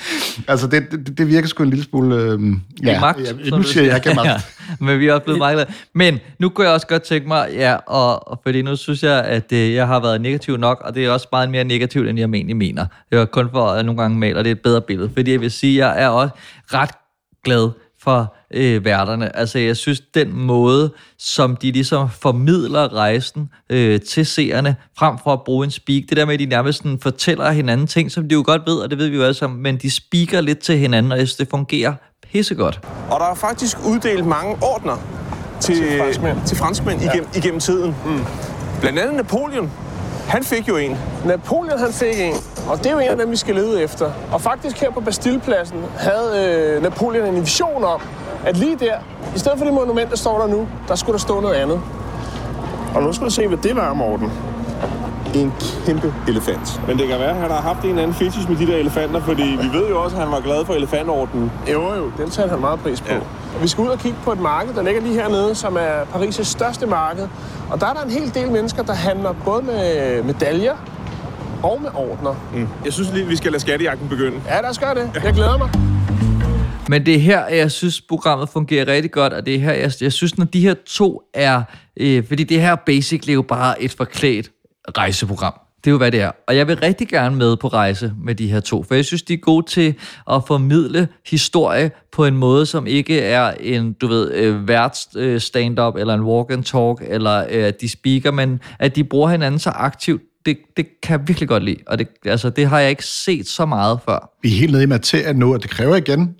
E: altså, det, det, det virker sgu en lille smule... Øh,
F: ja, magt,
E: ja, nu siger jeg, jeg kan magt. ja,
F: men vi er også blevet meget Men nu kunne jeg også godt tænke mig, ja, og, og fordi nu synes jeg, at øh, jeg har været negativ nok, og det er også meget mere negativt, end jeg egentlig mener. Det var kun for, at nogle gange maler det et bedre billede. Fordi jeg vil sige, at jeg er også ret glad for øh, værterne. Altså, jeg synes, den måde, som de ligesom formidler rejsen øh, til seerne, frem for at bruge en speak, det der med, at de nærmest sådan fortæller hinanden ting, som de jo godt ved, og det ved vi jo alle sammen, men de speaker lidt til hinanden, og jeg synes, det fungerer pissegodt.
J: Og der er faktisk uddelt mange ordner til, til franskmænd, til franskmænd ja. igennem, igennem tiden. Mm. Blandt andet Napoleon. Han fik jo en. Napoleon han fik en, og det er jo en af dem, vi skal lede efter. Og faktisk her på Bastillepladsen havde øh, Napoleon en vision om, at lige der, i stedet for det monument, der står der nu, der skulle der stå noget andet. Og nu skal du se, hvad det var, Morten. En kæmpe elefant.
I: Men det kan være, at han har haft en eller anden fetish med de der elefanter, fordi vi ved jo også, at han var glad for elefantordenen.
J: Jo, jo, den satte han meget pris på. Ja. Vi skal ud og kigge på et marked, der ligger lige hernede, som er Paris' største marked. Og der er der en hel del mennesker, der handler både med medaljer, og med ordner.
I: Mm. Jeg synes lige, vi skal lade skattejagten begynde.
J: Ja, lad os gøre det. Jeg glæder mig.
F: Men det er her, jeg synes, programmet fungerer rigtig godt, og det er her, jeg, jeg synes, når de her to er... Øh, fordi det her basically jo bare et forklædt rejseprogram. Det er jo, hvad det er. Og jeg vil rigtig gerne med på rejse med de her to, for jeg synes, de er gode til at formidle historie på en måde, som ikke er en, du ved, øh, værts øh, stand-up, eller en walk and talk, eller øh, at de speaker, men at de bruger hinanden så aktivt. Det, det kan jeg virkelig godt lide, og det, altså, det har jeg ikke set så meget før.
E: Vi er helt nede i materien nu, og det kræver igen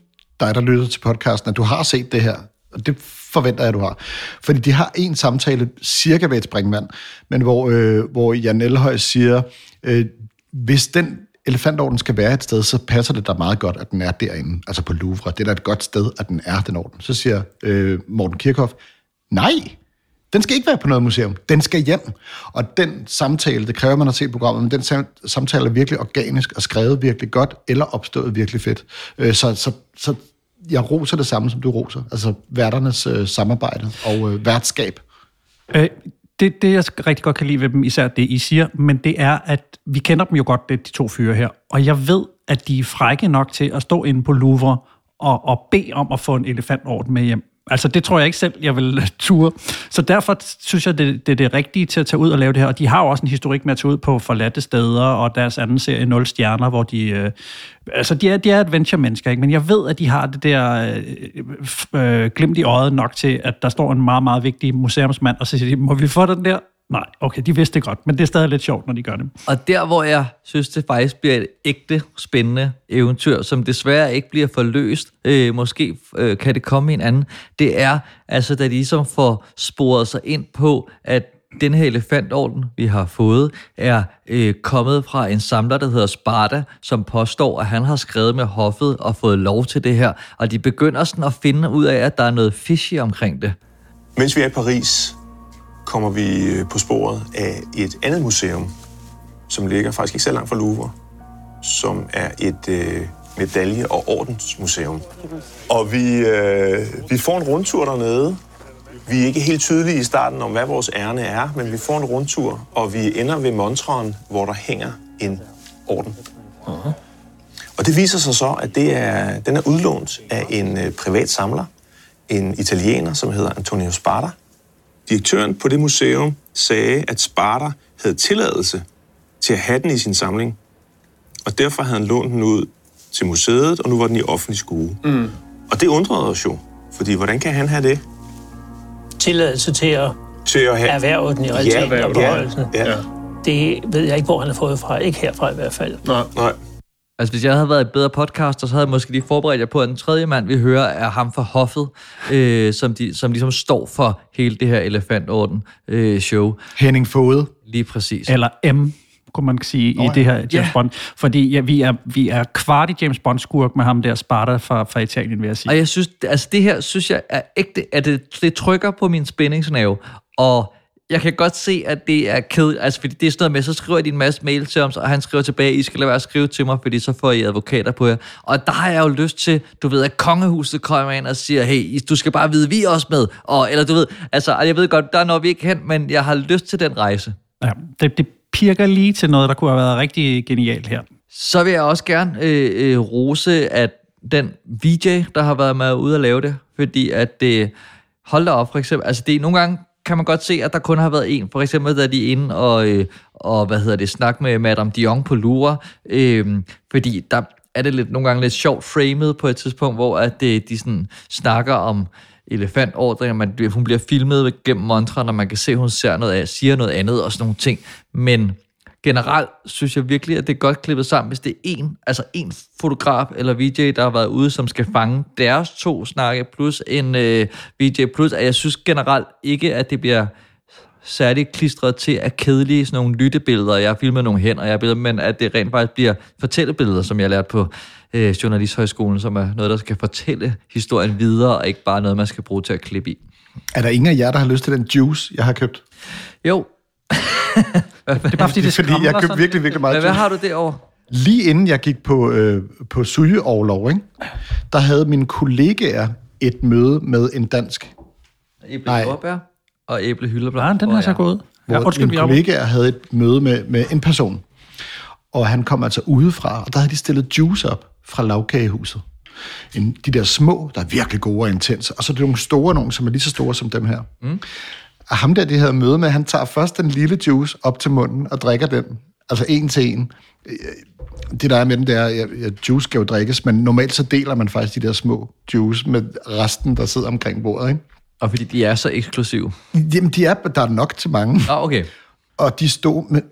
E: dig, der lytter til podcasten, at du har set det her. Og det forventer jeg, du har. Fordi de har en samtale cirka ved et springvand, men hvor, øh, hvor Jan Elhøj siger, øh, hvis den elefantorden skal være et sted, så passer det da meget godt, at den er derinde, altså på Louvre. Det er da et godt sted, at den er, den orden. Så siger øh, Morten Kirchhoff, nej, den skal ikke være på noget museum. Den skal hjem. Og den samtale, det kræver man at se programmet, men den samtale er virkelig organisk og skrevet virkelig godt, eller opstået virkelig fedt. Øh, så, så, så jeg roser det samme, som du roser. Altså værternes øh, samarbejde og øh, værtskab.
B: Øh, det, det, jeg rigtig godt kan lide ved dem, især det, I siger, men det er, at vi kender dem jo godt, det, de to fyre her, og jeg ved, at de er frække nok til at stå inde på Louvre og, og bede om at få en elefantorden med hjem. Altså, det tror jeg ikke selv, jeg vil ture. Så derfor synes jeg, det, det er det rigtige til at tage ud og lave det her. Og de har jo også en historik med at tage ud på forladte steder, og deres anden serie, 0 Stjerner, hvor de... Øh, altså, de er, de er adventure-mennesker, ikke? Men jeg ved, at de har det der øh, øh, glimt i øjet nok til, at der står en meget, meget vigtig museumsmand, og så siger de, må vi få den der? Nej, okay, de vidste det godt, men det er stadig lidt sjovt, når de gør det.
F: Og der, hvor jeg synes, det faktisk bliver et ægte, spændende eventyr, som desværre ikke bliver forløst, øh, måske øh, kan det komme i en anden, det er, altså, da de ligesom får sporet sig ind på, at den her elefantorden, vi har fået, er øh, kommet fra en samler, der hedder Sparta, som påstår, at han har skrevet med hoffet og fået lov til det her. Og de begynder sådan at finde ud af, at der er noget fishy omkring det.
J: Mens vi er i Paris, kommer vi øh, på sporet af et andet museum, som ligger faktisk ikke så langt fra Louvre, som er et øh, medalje- og ordensmuseum. Og vi, øh, vi får en rundtur dernede. Vi er ikke helt tydelige i starten om, hvad vores ærne er, men vi får en rundtur, og vi ender ved montren, hvor der hænger en orden. Uh-huh. Og det viser sig så, at det er, den er udlånt af en øh, privat samler, en italiener, som hedder Antonio Sparta, Direktøren på det museum sagde, at Sparta havde tilladelse til at have den i sin samling, og derfor havde han lånt den ud til museet, og nu var den i offentlig skue. Mm. Og det undrede os jo, fordi hvordan kan han have det?
G: Tilladelse til at,
J: til at have...
G: erhverve den i realiteten
J: ja,
G: og beholde.
J: Ja, ja.
G: Det ved jeg ikke, hvor han har fået fra. Ikke herfra i hvert fald.
J: Nej, nej.
F: Altså, hvis jeg havde været et bedre podcaster, så havde jeg måske lige forberedt jer på, at den tredje mand, vi hører, er ham fra Hoffet, øh, som, de, som ligesom står for hele det her elefantorden-show.
E: Henning Fode.
F: Lige præcis.
B: Eller M, kunne man sige, oh, i det her James
F: ja.
B: Bond. Fordi ja, vi, er, vi er kvart i James Bond-skurk med ham der Sparta fra, fra Italien, vil jeg sige.
F: Og jeg synes, altså det her, synes jeg er ægte, at det, det trykker på min spændingsnerve, og jeg kan godt se, at det er kedeligt, altså fordi det er sådan noget med, så skriver jeg en masse mail til ham, og han skriver tilbage, I skal lade være at skrive til mig, fordi så får I advokater på jer. Og der har jeg jo lyst til, du ved, at kongehuset kommer ind og siger, hey, du skal bare vide, vi er også med. Og, eller du ved, altså, jeg ved godt, der når vi ikke hen, men jeg har lyst til den rejse.
B: Ja, det, det pirker lige til noget, der kunne have været rigtig genialt her.
F: Så vil jeg også gerne øh, øh, rose, at den VJ, der har været med ude at lave det, fordi at det, hold da op for eksempel, altså det er nogle gange, kan man godt se, at der kun har været en. For eksempel, da de er inde og, øh, og hvad hedder det, snak med Madame Dion på Lure, øh, fordi der er det lidt, nogle gange lidt sjovt framet på et tidspunkt, hvor at det, de sådan snakker om elefantordringer, man, hun bliver filmet gennem montren, og man kan se, at hun ser noget af, siger noget andet og sådan nogle ting. Men generelt synes jeg virkelig, at det er godt klippet sammen, hvis det er en, altså en fotograf eller VJ, der har været ude, som skal fange deres to snakke, plus en øh, VJ+, plus, at jeg synes generelt ikke, at det bliver særligt klistret til at kedelige sådan nogle lyttebilleder. Jeg har filmet nogle hænder, jeg har billeder, men at det rent faktisk bliver fortællebilleder, som jeg har lært på øh, Journalisthøjskolen, som er noget, der skal fortælle historien videre, og ikke bare noget, man skal bruge til at klippe i.
E: Er der ingen af jer, der har lyst til den juice, jeg har købt?
F: Jo.
B: Det er bare fordi, det
E: fordi jeg købte virkelig, virkelig meget
F: Hvad, hvad har du derovre?
E: Lige inden jeg gik på, øh, på sygeoverlov, ikke? der havde mine kollegaer et møde med en dansk...
F: Æble og æble hyldeblad.
B: Ja, den er så god.
E: Ja, undskyld, mine kollegaer havde et møde med, med en person. og han kom altså udefra, og der havde de stillet juice op fra lavkagehuset. En, de der små, der er virkelig gode og intense, og så er det nogle store nogle, som er lige så store som dem her. Mm. Og ham der, de havde møde med, han tager først den lille juice op til munden og drikker den, altså en til en. Det der er med den der, ja, ja, juice skal jo drikkes, men normalt så deler man faktisk de der små juice med resten, der sidder omkring bordet, ikke?
F: Og fordi de er så eksklusive.
E: Jamen, de er, der er nok til mange.
F: Ah, okay.
E: Og de stod med,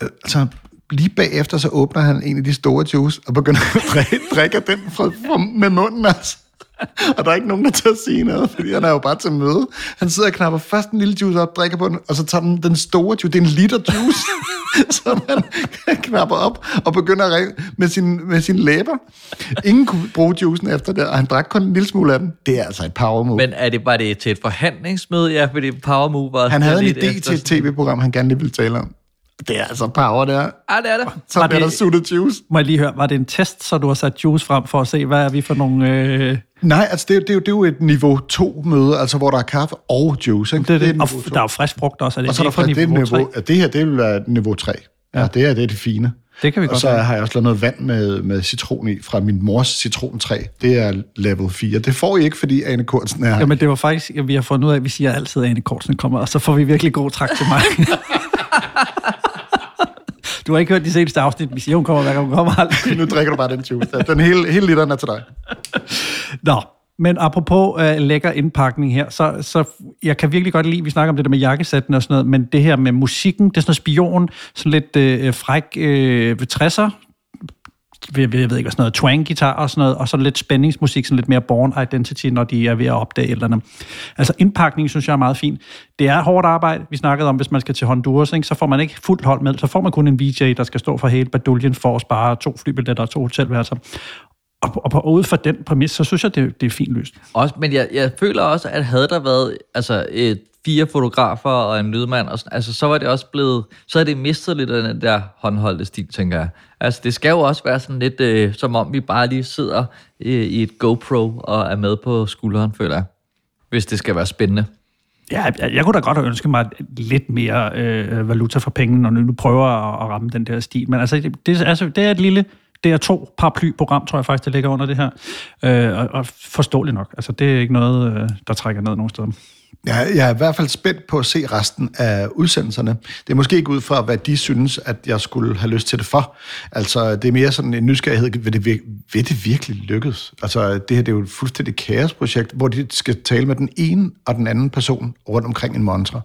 E: altså, lige bagefter, så åbner han en af de store juice, og begynder at drikke, drikke den fra, fra, med munden, altså. Og der er ikke nogen, der tør at sige noget, fordi han er jo bare til møde. Han sidder og knapper først en lille juice op, drikker på den, og så tager den den store juice. Det er en liter juice, som han knapper op og begynder at ringe med sin, med sin læber. Ingen kunne bruge juicen efter det, og han drak kun en lille smule af den. Det er altså et power move.
F: Men er det bare det til et forhandlingsmøde? Ja, fordi power move var...
E: Han havde en idé
F: efter
E: til et tv-program, han gerne lige ville tale om. Det er altså power, det er.
F: Ja, det er det.
E: Så
B: Var
E: bliver der
B: det-
E: suttet juice.
B: Må jeg lige høre, var det en test, så du har sat juice frem for at se, hvad er vi for nogle... Øh...
E: Nej, altså det, er jo- det, er jo, det er jo et niveau 2 møde, altså hvor der er kaffe og juice. Ikke?
B: Det, det,
E: er
B: og
E: niveau
B: der er jo frisk frugt også. Er det
E: og så er der
B: for
E: faktisk, det,
B: niveau,
E: niveau,
B: 3?
E: ja, det her, det vil være niveau 3. Ja, ja det er det, er det fine.
B: Det kan vi
E: og
B: godt
E: så
B: have.
E: har jeg også lavet noget vand med, med citron i, fra min mors citrontræ. Det er level 4. Det får I ikke, fordi Ane Kortsen er her.
B: Jamen, det var faktisk, at vi har fundet ud af, at vi siger altid, at Anne Kortsen kommer, og så får vi virkelig god trak til mig. du har ikke hørt de seneste afsnit. Vi siger, hun kommer hver gang, hun kommer aldrig.
E: nu drikker du bare den juice. Den hele, hele literen er til dig.
B: Nå, men apropos uh, lækker indpakning her, så, så jeg kan virkelig godt lide, vi snakker om det der med jakkesætten og sådan noget, men det her med musikken, det er sådan noget spion, sådan lidt uh, fræk uh, 60'er, jeg, ved ikke, hvad sådan noget, twang-guitar og sådan noget, og så lidt spændingsmusik, sådan lidt mere born identity, når de er ved at opdage et eller andet. Altså indpakningen synes jeg er meget fin. Det er hårdt arbejde. Vi snakkede om, hvis man skal til Honduras, ikke, så får man ikke fuldt hold med. Så får man kun en VJ, der skal stå for hele baduljen for at spare to flybilletter og to hotelværelser. Og, og, og ud fra den præmis, så synes jeg, det, det er fint løst.
F: Også, men jeg, jeg føler også, at havde der været altså, et, fire fotografer og en lydmand, og sådan, altså, så var det også blevet, så er det mistet lidt af den der håndholdte stil, tænker jeg. Altså, det skal jo også være sådan lidt, øh, som om vi bare lige sidder øh, i et GoPro og er med på skulderen, føler jeg. Hvis det skal være spændende.
B: Ja, jeg, jeg kunne da godt have ønsket mig lidt mere øh, valuta for pengene, når nu prøver at, at ramme den der stil. Men altså, det, det, altså, det er et lille det er to paraplyprogram, tror jeg faktisk, der ligger under det her. Øh, og, og forståeligt nok. Altså, det er ikke noget, øh, der trækker ned nogen steder.
E: Jeg, jeg er i hvert fald spændt på at se resten af udsendelserne. Det er måske ikke ud fra, hvad de synes, at jeg skulle have lyst til det for. Altså, det er mere sådan en nysgerrighed. Vil det, vir- vil det virkelig lykkes? Altså, det her det er jo et fuldstændig kaosprojekt, hvor de skal tale med den ene og den anden person rundt omkring en mantra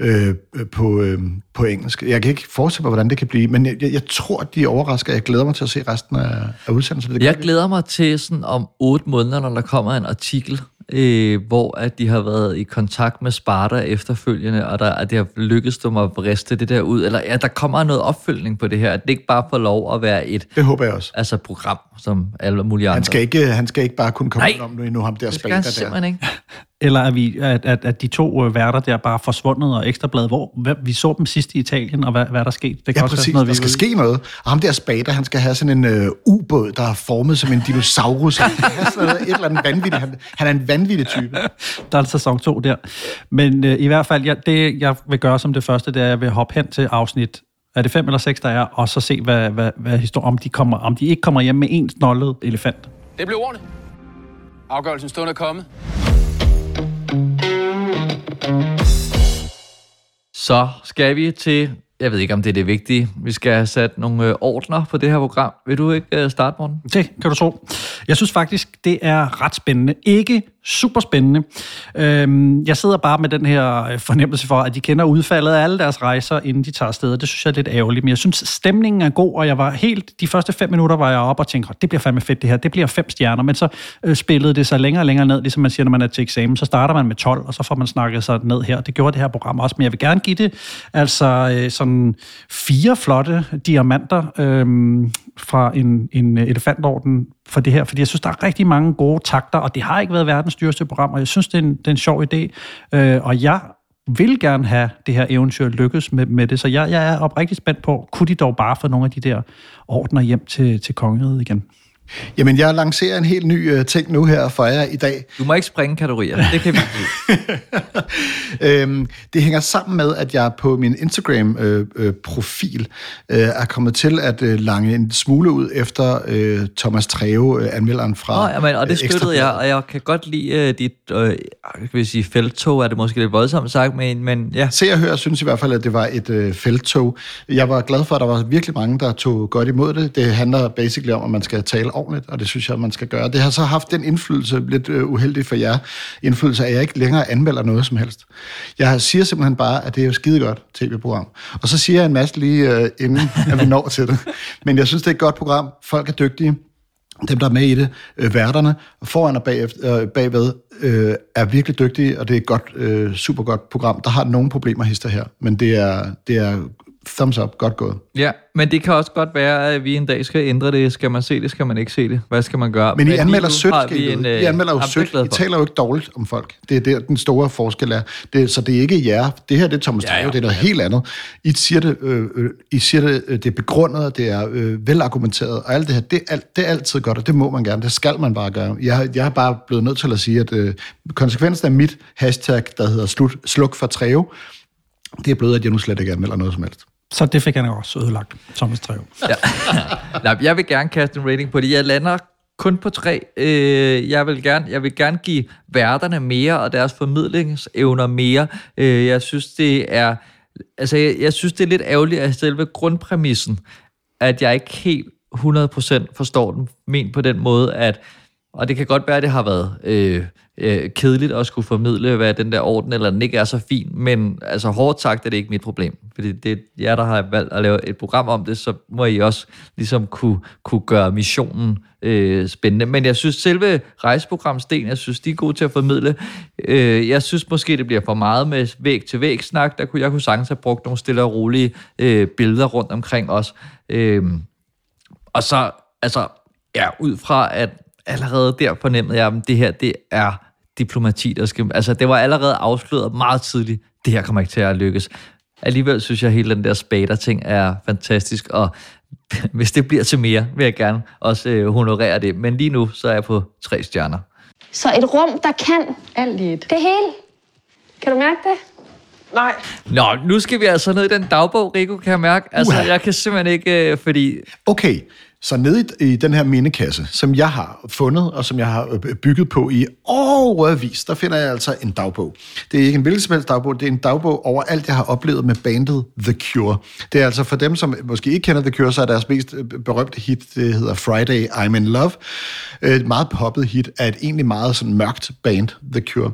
E: øh, på, øh, på engelsk. Jeg kan ikke forestille mig, hvordan det kan blive, men jeg, jeg, tror, de overrasker. Jeg glæder mig til at se resten af, af udsendelsen. Det
F: Jeg
E: gør
F: glæder mig til sådan om otte måneder, når der kommer en artikel, øh, hvor at de har været i kontakt med Sparta efterfølgende, og der, at det har lykkedes dem at vriste det der ud. Eller ja, der kommer noget opfølgning på det her. At det ikke bare får lov at være et
E: det håber jeg også.
F: altså, program, som alle mulige andre.
E: Han skal ikke, han skal ikke bare kunne komme
F: Nej,
E: ud om nu endnu ham der
F: det skal
E: spater
F: han
E: der.
F: simpelthen ikke.
B: Eller at, vi, at, at, at de to øh, værter der bare er forsvundet og ekstrablad, hvor hvad, vi så dem sidst i Italien, og hvad, hvad er der sket? Det
E: Ja,
B: også være
E: præcis.
B: sådan noget,
E: der
B: vi
E: skal
B: ved.
E: ske noget. Og ham der spater, han skal have sådan en øh, ubåd, der er formet som en dinosaurus. Han have sådan noget, et eller andet vanvittigt. Han, han er en vanvittig type.
B: Der er sæson 2 der. Men øh, i hvert fald, ja, det jeg vil gøre som det første, det er, at jeg vil hoppe hen til afsnit er det fem eller seks, der er, og så se, hvad, hvad, hvad historien, om de, kommer, om de ikke kommer hjem med en snollet elefant.
L: Det blev ordene. Afgørelsen stund er kommet.
F: Så skal vi til, jeg ved ikke om det er det vigtige, vi skal have sat nogle øh, ordner på det her program. Vil du ikke øh, starte, Morten?
B: Det kan du tro. Jeg synes faktisk, det er ret spændende. Ikke super spændende. Øhm, jeg sidder bare med den her øh, fornemmelse for, at de kender udfaldet af alle deres rejser, inden de tager afsted. Det synes jeg er lidt ærgerligt, men jeg synes, stemningen er god, og jeg var helt, de første fem minutter var jeg op og tænkte, det bliver fandme fedt det her, det bliver fem stjerner, men så spillede det sig længere og længere ned, ligesom man siger, når man er til eksamen, så starter man med 12, og så får man snakket sig ned her. Det gjorde det her program også, men jeg vil gerne give det altså sådan sådan fire flotte diamanter øh, fra en, en elefantorden for det her, fordi jeg synes, der er rigtig mange gode takter, og det har ikke været verdens dyreste program, og jeg synes, det er en, det er en sjov idé, øh, og jeg vil gerne have det her eventyr lykkes med, med det, så jeg, jeg er oprigtigt spændt på, kunne de dog bare få nogle af de der ordner hjem til, til kongeriget igen?
E: Jamen, jeg lancerer en helt ny uh, ting nu her for jer i dag.
F: Du må ikke springe kategorier. Det kan vi
E: øhm, Det hænger sammen med, at jeg på min Instagram-profil øh, øh, er kommet til at øh, lange en smule ud efter øh, Thomas Treve, øh, anmelderen fra
F: Nå, jamen, og det
E: øh,
F: støttede jeg, og jeg kan godt lide øh, dit, øh, vil sige, feltog er det måske lidt voldsomt sagt, men, men ja.
E: Se og hør synes i hvert fald, at det var et øh, felttog. Jeg var glad for, at der var virkelig mange, der tog godt imod det. Det handler basically om, at man skal tale ordentligt, og det synes jeg, man skal gøre. Det har så haft den indflydelse, lidt øh, uheldig for jer, indflydelse, at jeg ikke længere anmelder noget som helst. Jeg siger simpelthen bare, at det er jo skide godt tv-program. Og så siger jeg en masse lige øh, inden, at vi når til det. Men jeg synes, det er et godt program. Folk er dygtige. Dem, der er med i det, øh, værterne, foran og bagefter, øh, bagved, øh, er virkelig dygtige, og det er et godt, øh, super godt program. Der har nogle problemer hister her, men det er, det er thumbs up, godt gået.
F: Ja, men det kan også godt være, at vi en dag skal ændre det. Skal man se det, skal man ikke se det? Hvad skal man gøre?
E: Men I
F: lige
E: anmelder sødt,
F: vi
E: I
F: en,
E: vide.
F: øh,
E: I anmelder jo sødt. I taler jo ikke dårligt om folk. Det er der, den store forskel er. Det, så det er ikke jer. Det her, det er Thomas
F: Ja, ja.
E: det er noget helt andet. I siger det, øh, øh, I siger det, øh, det er begrundet, og det er øh, velargumenteret, og alt det her, det er, alt, det er altid godt, og det må man gerne. Det skal man bare gøre. Jeg, har- jeg er bare blevet nødt til at sige, at øh, konsekvensen af mit hashtag, der hedder slut, sluk for Treve, det er blevet, at jeg nu slet ikke anmelder noget som helst.
B: Så det fik han jo også ødelagt, Thomas Treve.
F: Ja. Nej, jeg vil gerne kaste en rating på det. Jeg lander kun på tre. Øh, jeg, vil gerne, jeg vil gerne give værterne mere og deres formidlingsevner mere. Øh, jeg synes, det er... Altså, jeg, jeg synes, det er lidt ærgerligt, at selve grundpræmissen, at jeg ikke helt 100% forstår den, men på den måde, at og det kan godt være, at det har været øh, øh, kedeligt at skulle formidle, hvad den der orden eller den ikke er så fin, men altså hårdt sagt er det ikke mit problem. Fordi det er jer, der har valgt at lave et program om det, så må I også ligesom kunne, kunne gøre missionen øh, spændende. Men jeg synes selve rejseprogramsdelen, jeg synes, de er gode til at formidle. Øh, jeg synes måske, det bliver for meget med væg-til-væg snak. Der kunne, jeg kunne sagtens have brugt nogle stille og rolige øh, billeder rundt omkring os. Øh, og så, altså, ja, ud fra, at allerede der fornemmede jeg, at det her, det er diplomati, der skal... Altså, det var allerede afsløret meget tidligt, det her kommer ikke til at lykkes. Alligevel synes jeg, at hele den der spader-ting er fantastisk, og hvis det bliver til mere, vil jeg gerne også øh, honorere det. Men lige nu, så er jeg på tre stjerner.
M: Så et rum, der kan alt i et. Det hele. Kan du mærke det?
G: Nej.
F: Nå, nu skal vi altså ned i den dagbog, Rico, kan jeg mærke. Altså,
E: Uha.
F: jeg kan simpelthen ikke, øh, fordi...
E: Okay, så nede i, i den her mindekasse, som jeg har fundet, og som jeg har øh, øh, bygget på i overvis, der finder jeg altså en dagbog. Det er ikke en hvilken som helst dagbog, det er en dagbog over alt, jeg har oplevet med bandet The Cure. Det er altså for dem, som måske ikke kender The Cure, så er deres mest øh, berømte hit, det hedder Friday, I'm in Love. Et meget poppet hit af et egentlig meget sådan mørkt band, The Cure.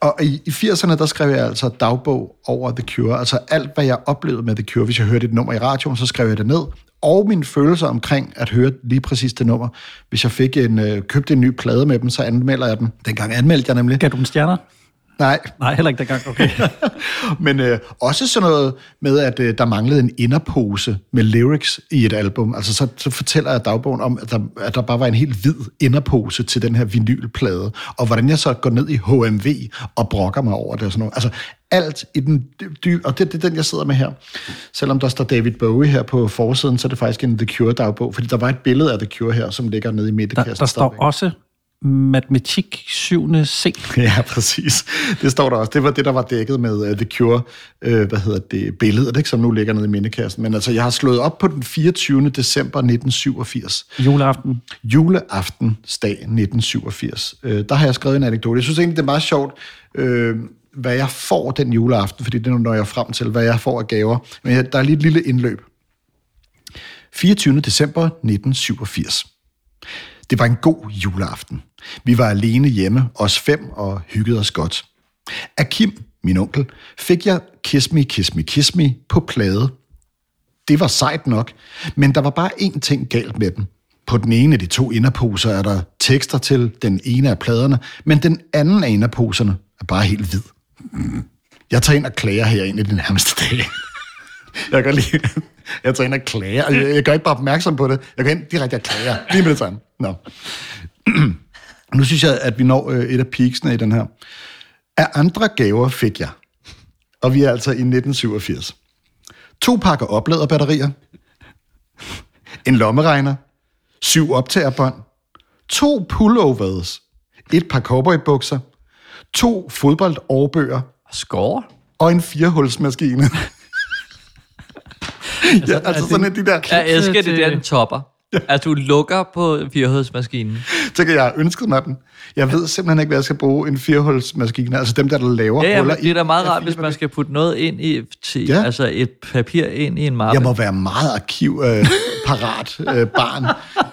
E: Og i 80'erne, der skrev jeg altså dagbog over The Cure. Altså alt, hvad jeg oplevede med The Cure. Hvis jeg hørte et nummer i radioen, så skrev jeg det ned og mine følelser omkring at høre lige præcis det nummer. Hvis jeg fik en, øh, købte en ny plade med dem, så anmelder jeg den. Dengang anmeldte jeg nemlig.
B: Gav du en stjerner?
E: Nej.
B: Nej, heller ikke dengang. Okay.
E: Men øh, også sådan noget med, at øh, der manglede en inderpose med lyrics i et album. Altså så, så fortæller jeg dagbogen om, at der, at der bare var en helt hvid inderpose til den her vinylplade. Og hvordan jeg så går ned i HMV og brokker mig over det og sådan noget. Altså alt i den dybe, og det, det er den, jeg sidder med her. Selvom der står David Bowie her på forsiden, så er det faktisk en The Cure-dagbog, fordi der var et billede af The Cure her, som ligger nede i midtekassen.
B: Der, der står også matematik 7. C.
E: Ja, præcis. Det står der også. Det var det, der var dækket med uh, The Cure, uh, hvad hedder det, billedet, ikke, som nu ligger nede i mindekassen. Men altså, jeg har slået op på den 24. december 1987.
B: Juleaften.
E: Juleaftensdag 1987. Uh, der har jeg skrevet en anekdote. Jeg synes egentlig, det er meget sjovt, uh, hvad jeg får den juleaften, fordi det er når jeg frem til, hvad jeg får af gaver. Men jeg, der er lige et lille indløb. 24. december 1987. Det var en god juleaften. Vi var alene hjemme, os fem, og hyggede os godt. Af Kim, min onkel, fik jeg Kiss Me, Kiss Me, Kiss Me på plade. Det var sejt nok, men der var bare én ting galt med den. På den ene af de to inderposer er der tekster til den ene af pladerne, men den anden af inderposerne er bare helt hvid. Jeg tager ind og klager herinde i den nærmeste dag. Jeg kan lige... Jeg tager ind og klager. Jeg, jeg gør ikke bare opmærksom på det. Jeg går ind direkte og klager. Lige med det samme. Nå. nu synes jeg, at vi når øh, et af peaksene i den her. Af andre gaver fik jeg. Og vi er altså i 1987. To pakker opladerbatterier. En lommeregner. syv optagerbånd, to pullovers, et par cowboybukser, to fodboldårbøger,
F: Score?
E: og en firehulsmaskine. ja, altså sådan en de der...
F: Jeg elsker det der, den topper. Altså, du lukker på firehødsmaskinen.
E: Så kan jeg ønske mig den. Jeg ved simpelthen ikke, hvad jeg skal bruge en firehulsmaskine. Altså dem der, der laver
F: Ja, ja,
E: huller
F: det er da meget rart, hvis man skal putte noget ind i, til,
E: Ja.
F: altså et papir ind i en mappe.
E: Jeg må være meget arkiv øh, parat øh, barn.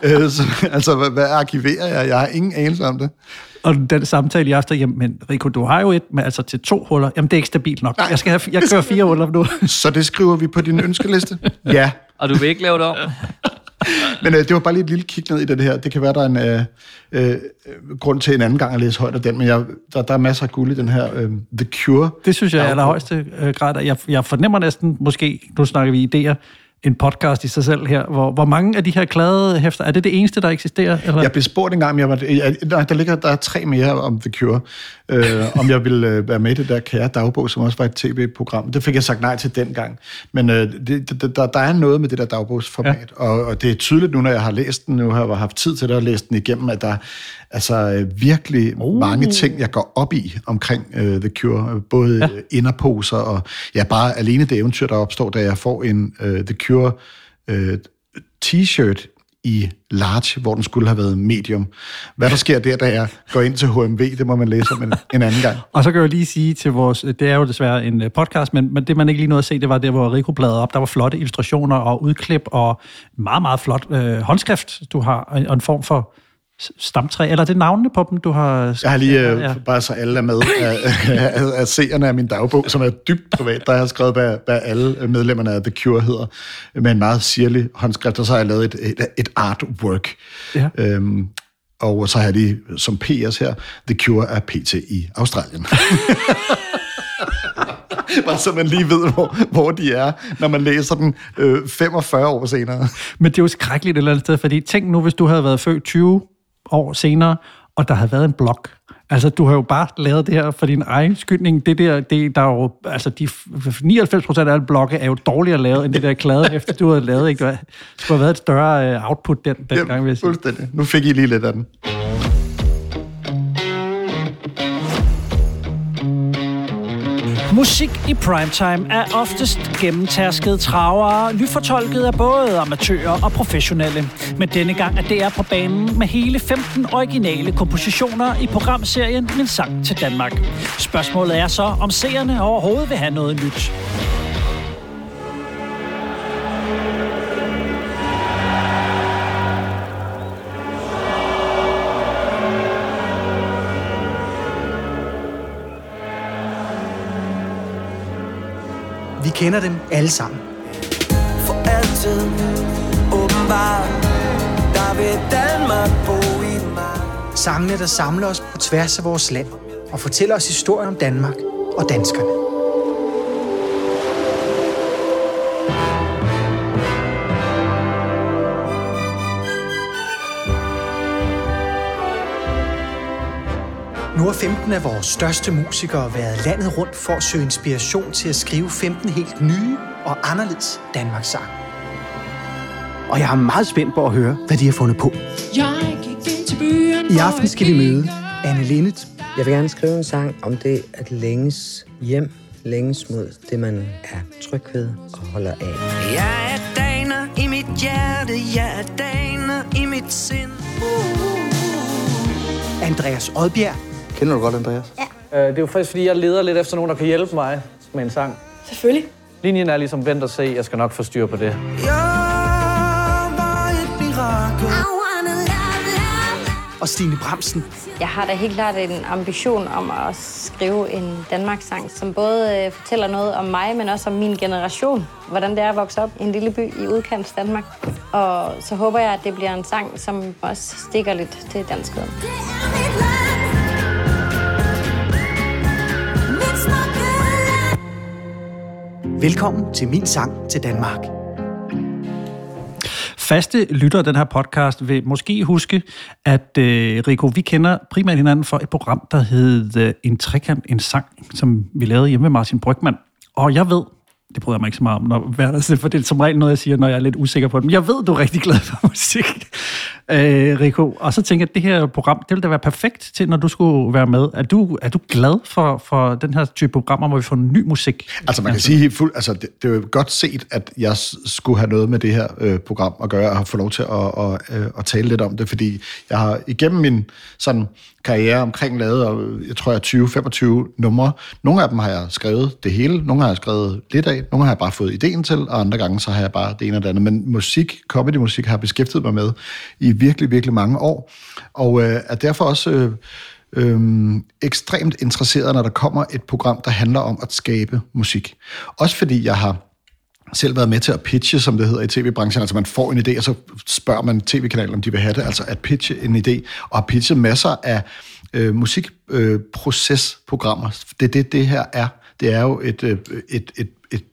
E: øh, så, altså, hvad, hvad arkiverer jeg? Jeg har ingen anelse om det.
B: Og den samtale i aften, jamen, men Rico, du har jo et med altså til to huller. Jamen, det er ikke stabilt nok. Jeg, skal have, jeg kører fire huller nu.
E: Så det skriver vi på din ønskeliste? Ja.
F: Og du vil ikke lave det om?
E: Men øh, det var bare lige et lille kig ned i det her. Det kan være, der er en øh, øh, grund til en anden gang at læse højt af den, men jeg, der, der er masser af guld i den her øh, The Cure.
B: Det synes jeg er allerhøjeste øh, grad. Jeg, jeg fornemmer næsten, måske, nu snakker vi idéer, en podcast i sig selv her. Hvor, hvor mange af de her klade hæfter, er det det eneste, der eksisterer? Eller?
E: Jeg blev spurgt engang, om jeg var, der, der, ligger, der er tre mere om The Cure, øh, om jeg ville øh, være med i det der kære dagbog, som også var et tv-program. Det fik jeg sagt nej til dengang. Men øh, det, det, der, der er noget med det der dagbogsformat, ja. og, og det er tydeligt nu, når jeg har læst den, nu har jeg haft tid til det at læse den igennem, at der altså øh, virkelig uh. mange ting, jeg går op i omkring øh, The Cure. Både ja. inderposer og ja, bare alene det eventyr, der opstår, da jeg får en øh, The Cure øh, t-shirt i large, hvor den skulle have været medium. Hvad der sker der, da jeg går ind til HMV, det må man læse om en, en anden gang.
B: Og så kan jeg lige sige til vores, det er jo desværre en øh, podcast, men, men det man ikke lige nåede at se, det var der, hvor Rico bladrede op. Der var flotte illustrationer og udklip og meget, meget flot øh, håndskrift, du har, og en form for stamtræ. Eller er det navnene på dem, du har...
E: Jeg har lige, øh, bare så alle er med, af, af, af seerne af min dagbog, som er dybt privat, der har jeg skrevet, hvad, hvad alle medlemmerne af The Cure hedder, med en meget sirlig håndskrift, og så har jeg lavet et, et, et artwork.
B: Ja.
E: Øhm, og så har jeg lige som PS her, The Cure er PT i Australien. Bare så man lige ved, hvor, hvor de er, når man læser den øh, 45 år senere.
B: Men det er jo skrækkeligt et eller andet sted, fordi tænk nu, hvis du havde været født 20 år senere, og der havde været en blog. Altså, du har jo bare lavet det her for din egen skyldning. Det der, det, der er jo, altså, de 99 procent af alle blogge er jo dårligere lavet, end det der klade, efter du havde lavet. Ikke? Det skulle have været et større øh, output den, den gang, vil jeg sige.
E: Fuldstændig. Nu fik I lige lidt af den.
D: Musik i primetime er oftest gennemtærskede travere, lyfortolket af både amatører og professionelle. Men denne gang er DR på banen med hele 15 originale kompositioner i programserien Min Sang til Danmark. Spørgsmålet er så, om seerne overhovedet vil have noget nyt.
N: Kender dem alle sammen.
O: For altid, åbenbart, der vil Danmark bo i mig.
N: Sangene, der samler os på tværs af vores land og fortæller os historier om Danmark og danskerne. Nu har 15 af vores største musikere været landet rundt for at søge inspiration til at skrive 15 helt nye og anderledes Danmarks sang. Og jeg er meget spændt på at høre, hvad de har fundet på.
P: Jeg gik ind til byen,
N: I aften skal vi møde Anne Linnet,
A: Jeg vil gerne skrive en sang om det at længes hjem, længes mod det, man er tryg ved og holder af.
O: Jeg er daner i mit hjerte, jeg er daner i mit sind.
N: Andreas Odbjerg,
E: Kender du godt, Andreas?
Q: Øh, Det er jo faktisk, fordi jeg leder lidt efter nogen, der kan hjælpe mig med en sang.
M: Selvfølgelig.
Q: Linjen er ligesom, vent og se, jeg skal nok få styr på det.
N: og Stine Bramsen.
R: Jeg har da helt klart en ambition om at skrive en Danmarks-sang, som både øh, fortæller noget om mig, men også om min generation. Hvordan det er at vokse op i en lille by i udkants Danmark. Og så håber jeg, at det bliver en sang, som også stikker lidt til danskheden.
N: Velkommen til Min Sang til Danmark.
B: Faste lyttere af den her podcast vil måske huske, at øh, Rico, vi kender primært hinanden for et program, der hed øh, En Trekant, en sang, som vi lavede hjemme med Martin Brygman. Og jeg ved, det bryder jeg mig ikke så meget om, når, hvad, for det er som regel noget, jeg siger, når jeg er lidt usikker på det. Men jeg ved, du er rigtig glad for musik, øh, Rico. Og så tænker jeg, at det her program, det ville da være perfekt til, når du skulle være med. Er du, er du glad for, for den her type programmer, hvor vi får ny musik?
E: Altså man kan sige helt fuldt, altså det, det er jo godt set, at jeg skulle have noget med det her øh, program at gøre, og få fået lov til at, at, øh, at tale lidt om det, fordi jeg har igennem min sådan karriere omkring lavet, og jeg tror, jeg 20-25 numre. Nogle af dem har jeg skrevet det hele, nogle har jeg skrevet lidt af, nogle har jeg bare fået ideen til, og andre gange så har jeg bare det ene og det andet. Men musik, comedy-musik, har jeg beskæftiget mig med i virkelig, virkelig mange år, og øh, er derfor også... Øh, øhm, ekstremt interesseret, når der kommer et program, der handler om at skabe musik. Også fordi jeg har selv været med til at pitche, som det hedder i tv-branchen. Altså man får en idé, og så spørger man tv-kanalen, om de vil have det. Altså at pitche en idé, og har pitchet masser af øh, musikprocesprogrammer. Øh, det er det, det her er. Det er jo et, øh, et, et, et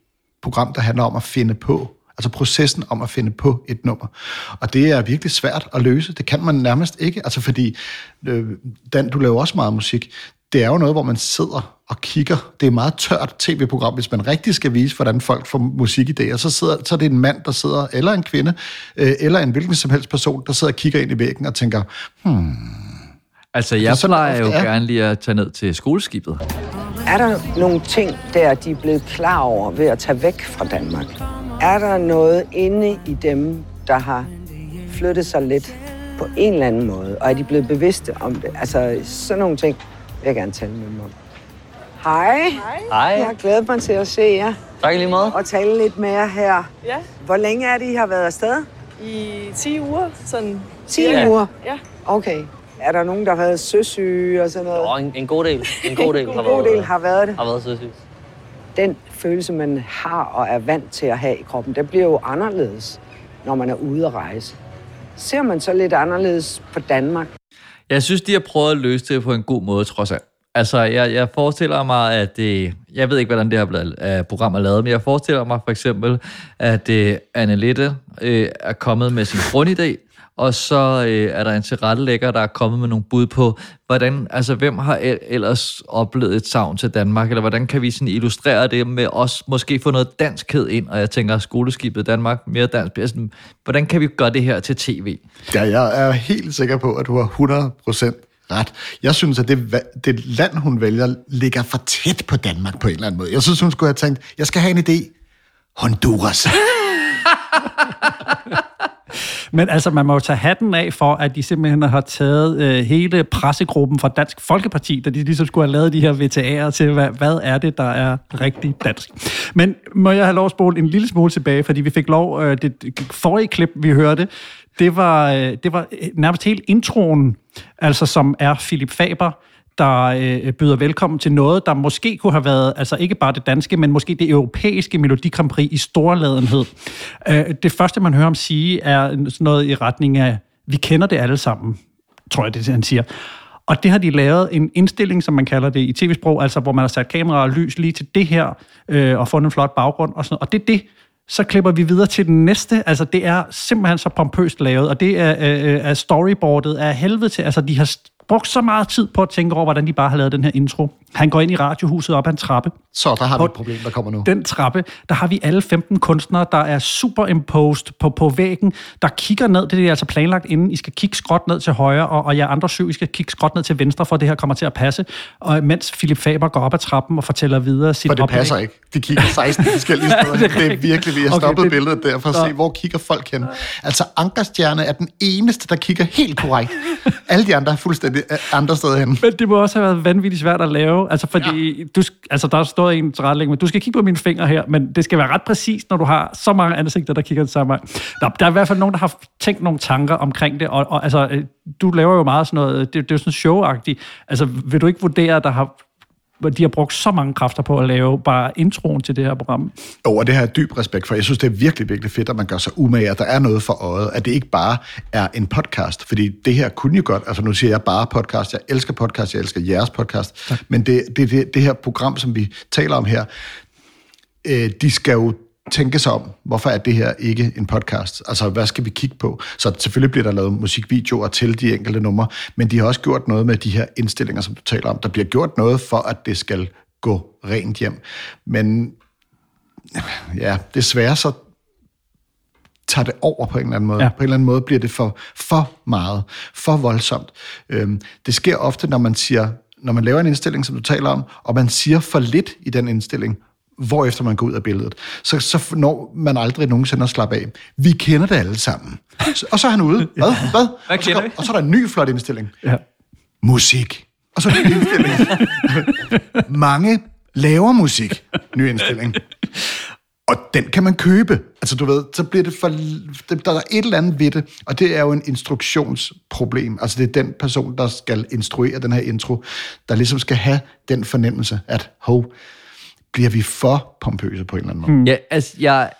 E: program, der handler om at finde på Altså processen om at finde på et nummer. Og det er virkelig svært at løse. Det kan man nærmest ikke. Altså fordi, øh, Dan, du laver også meget musik. Det er jo noget, hvor man sidder og kigger. Det er et meget tørt tv-program, hvis man rigtig skal vise, hvordan folk får musikidéer. Så, sidder, så er det en mand, der sidder, eller en kvinde, øh, eller en hvilken som helst person, der sidder og kigger ind i væggen og tænker, hmm,
F: Altså, jeg plejer jo
E: er.
F: gerne lige at tage ned til skoleskibet.
A: Er der nogle ting, der de er blevet klar over ved at tage væk fra Danmark? Er der noget inde i dem, der har flyttet sig lidt på en eller anden måde? Og er de blevet bevidste om det? Altså, sådan nogle ting vil jeg gerne tale med dem om. Hej.
S: Hej.
A: Jeg har glædet mig til at se jer.
S: Tak i lige måde.
A: Og tale lidt med jer her.
T: Ja,
A: Hvor længe er det, I har været afsted?
T: i 10 uger. Sådan
A: 10
T: Ja.
A: uger?
T: Ja.
A: Okay. Er der nogen, der har været søsyge og sådan noget?
S: Og en, en god del. En god del,
A: En
S: har,
A: god
S: været,
A: del har været det.
S: har været søsygt.
A: den følelse, man har og er vant til at have i kroppen, den bliver jo anderledes, når man er ude at rejse. Ser man så lidt anderledes på Danmark?
F: Jeg synes, de har prøvet at løse det på en god måde, trods alt. Altså, jeg, jeg forestiller mig, at det... Jeg ved ikke, hvordan det her blevet, uh, program er lavet, men jeg forestiller mig for eksempel, at uh, Annelette uh, er kommet med sin grundidé, og så øh, er der en tilrettelægger, der er kommet med nogle bud på, hvordan, altså hvem har el- ellers oplevet et savn til Danmark, eller hvordan kan vi sådan illustrere det med os, måske få noget danskhed ind, og jeg tænker, skoleskibet Danmark, mere dansk, sådan, hvordan kan vi gøre det her til tv?
E: Ja, jeg er helt sikker på, at du har 100% ret. Jeg synes, at det, det land, hun vælger, ligger for tæt på Danmark på en eller anden måde. Jeg synes, hun skulle have tænkt, jeg skal have en idé. Honduras.
B: Men altså, man må jo tage hatten af for, at de simpelthen har taget øh, hele pressegruppen fra Dansk Folkeparti, da de ligesom skulle have lavet de her VTA'er til, hvad, hvad er det, der er rigtig dansk. Men må jeg have lov at spole en lille smule tilbage, fordi vi fik lov, øh, det forrige klip, vi hørte, det var, øh, det var øh, nærmest helt introen, altså som er Philip Faber, der øh, byder velkommen til noget, der måske kunne have været, altså ikke bare det danske, men måske det europæiske Melodi Grand Prix i storladenhed. Øh, det første, man hører ham sige, er sådan noget i retning af, vi kender det alle sammen, tror jeg, det det, han siger. Og det har de lavet en indstilling, som man kalder det i tv-sprog, altså hvor man har sat kamera og lys lige til det her, øh, og fundet en flot baggrund og sådan noget. Og det er det, så klipper vi videre til den næste. Altså, det er simpelthen så pompøst lavet, og det er, øh, øh er storyboardet af helvede til. Altså, de har brugt så meget tid på at tænke over, hvordan de bare har lavet den her intro. Han går ind i radiohuset op ad en trappe.
E: Så der har vi et problem, der kommer nu.
B: Den trappe, der har vi alle 15 kunstnere, der er superimposed på, på væggen, der kigger ned. Det er altså planlagt inden. I skal kigge skråt ned til højre, og, og jer andre syv, I skal kigge skråt ned til venstre, for det her kommer til at passe. Og mens Philip Faber går op ad trappen og fortæller videre sit
E: For det
B: oplæg.
E: passer ikke. De kigger 16 forskellige steder.
B: det er
E: det, er virkelig, vi har
B: Okay,
E: stoppet
B: det-
E: billedet der for at
B: Nå.
E: se, hvor kigger folk hen. Altså, Ankerstjerne er den eneste, der kigger helt korrekt. Alle de andre er fuldstændig øh, andre steder hen.
B: Men det må også have været vanvittigt svært at lave. Altså, fordi ja. du, altså, der står en til retlægning, men du skal kigge på mine fingre her, men det skal være ret præcist, når du har så mange ansigter, der kigger den samme vej. Nå, der er i hvert fald nogen, der har tænkt nogle tanker omkring det, og, og altså, øh, du laver jo meget sådan noget, det, det er jo sådan showagtigt. Altså, vil du ikke vurdere, at der har, de har brugt så mange kræfter på at lave bare introen til det her program?
E: Jo, og det har jeg dyb respekt for. Jeg synes, det er virkelig, virkelig fedt, at man gør sig umage, at der er noget for øjet, at det ikke bare er en podcast, fordi det her kunne jo godt, altså nu siger jeg bare podcast, jeg elsker podcast, jeg elsker jeres podcast, men det, det, det, det her program, som vi taler om her, øh, de skal jo tænke sig om, hvorfor er det her ikke en podcast? Altså, hvad skal vi kigge på? Så selvfølgelig bliver der lavet musikvideoer til de enkelte numre, men de har også gjort noget med de her indstillinger, som du taler om. Der bliver gjort noget for, at det skal gå rent hjem. Men ja, desværre så tager det over på en eller anden måde.
B: Ja.
E: På en eller anden måde bliver det for, for meget, for voldsomt. Øhm, det sker ofte, når man siger, når man laver en indstilling, som du taler om, og man siger for lidt i den indstilling, hvorefter man går ud af billedet, så, så når man aldrig nogensinde at slappe af. Vi kender det alle sammen. Og så er han ude. Hvad? Hvad?
F: Hvad
E: og, så
F: vi?
E: og så er der en ny flot indstilling.
B: Ja.
E: Musik. Og så en ny indstilling. Mange laver musik. Ny indstilling. Og den kan man købe. Altså du ved, så bliver det for... Der er et eller andet ved det, og det er jo en instruktionsproblem. Altså det er den person, der skal instruere den her intro, der ligesom skal have den fornemmelse, at hov, bliver vi for pompøse på en eller anden måde.
F: Ja, altså, jeg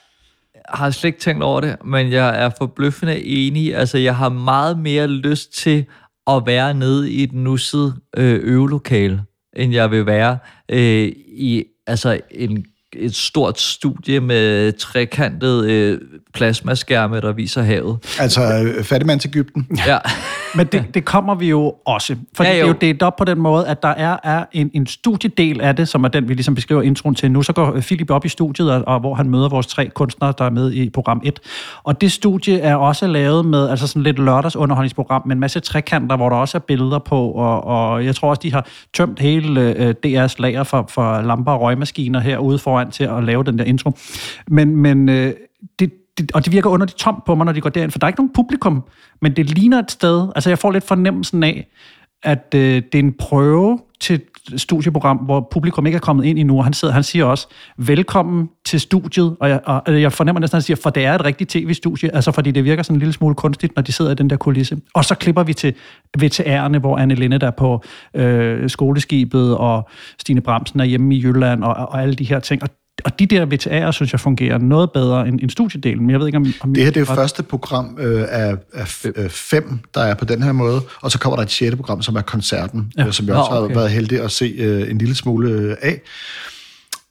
F: har slet ikke tænkt over det, men jeg er forbløffende enig. Altså, jeg har meget mere lyst til at være nede i et nusset øh, øvelokale, end jeg vil være øh, i altså en, et stort studie med trekantet øh, plasmaskærme, der viser havet.
E: Altså øh, fattigmands Ægypten.
F: Ja.
B: Men det, det kommer vi jo også.
F: Ja,
B: ja,
F: jo.
B: det er jo delt op på den måde, at der er, er en, en studiedel af det, som er den, vi ligesom beskriver introen til nu. Så går Philip op i studiet, og, og hvor han møder vores tre kunstnere, der er med i program 1. Og det studie er også lavet med altså sådan lidt lørdagsunderholdningsprogram med en masse trekanter, hvor der også er billeder på. Og, og jeg tror også, de har tømt hele øh, DR's lager for, for lamper og røgmaskiner herude foran til at lave den der intro. Men, men øh, det, det, og det virker underligt tomt på mig, når de går derind, for der er ikke nogen publikum, men det ligner et sted, altså jeg får lidt fornemmelsen af, at øh, det er en prøve til et studieprogram, hvor publikum ikke er kommet ind endnu, og han, sidder, han siger også, velkommen til studiet, og jeg, og øh, jeg fornemmer næsten, at han siger, for det er et rigtigt tv-studie, altså fordi det virker sådan en lille smule kunstigt, når de sidder i den der kulisse. Og så klipper vi til VTR'erne, hvor Anne Linde der er på øh, skoleskibet, og Stine Bramsen er hjemme i Jylland, og, og alle de her ting, og og de der VTR'er, synes jeg, fungerer noget bedre end, end studiedelen. Men jeg ved ikke, om... om
E: Det her det er jo første program øh, af, af øh, fem, der er på den her måde, og så kommer der et sjette program, som er koncerten,
B: Ja.
E: øh, som jeg
B: Nå,
E: også har
B: okay.
E: været heldig at se øh, en lille smule øh, af.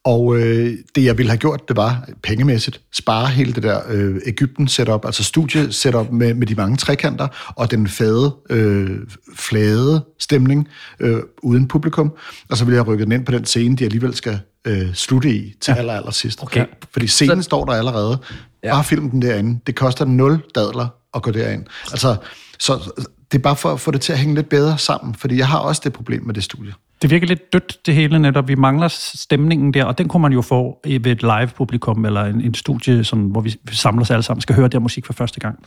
E: Og øh, det, jeg ville have gjort, det var pengemæssigt spare hele det der øh, Ægypten-setup, altså studie-setup med, med de mange trekanter, og den fade, øh, flade stemning øh, uden publikum. Og så ville jeg rykke den ind på den scene, de alligevel skal øh, slutte i til ja. aller, aller sidst.
F: Okay.
E: Fordi scenen
F: så...
E: står der allerede. Ja. Bare film den derinde. Det koster 0 dadler at gå derind. Altså, så det er bare for at få det til at hænge lidt bedre sammen, fordi jeg har også det problem med det studie.
B: Det virker lidt dødt, det hele netop. Vi mangler stemningen der, og den kunne man jo få i- ved et live-publikum, eller en, en studie, som, hvor vi samler os alle sammen, skal høre der musik for første gang.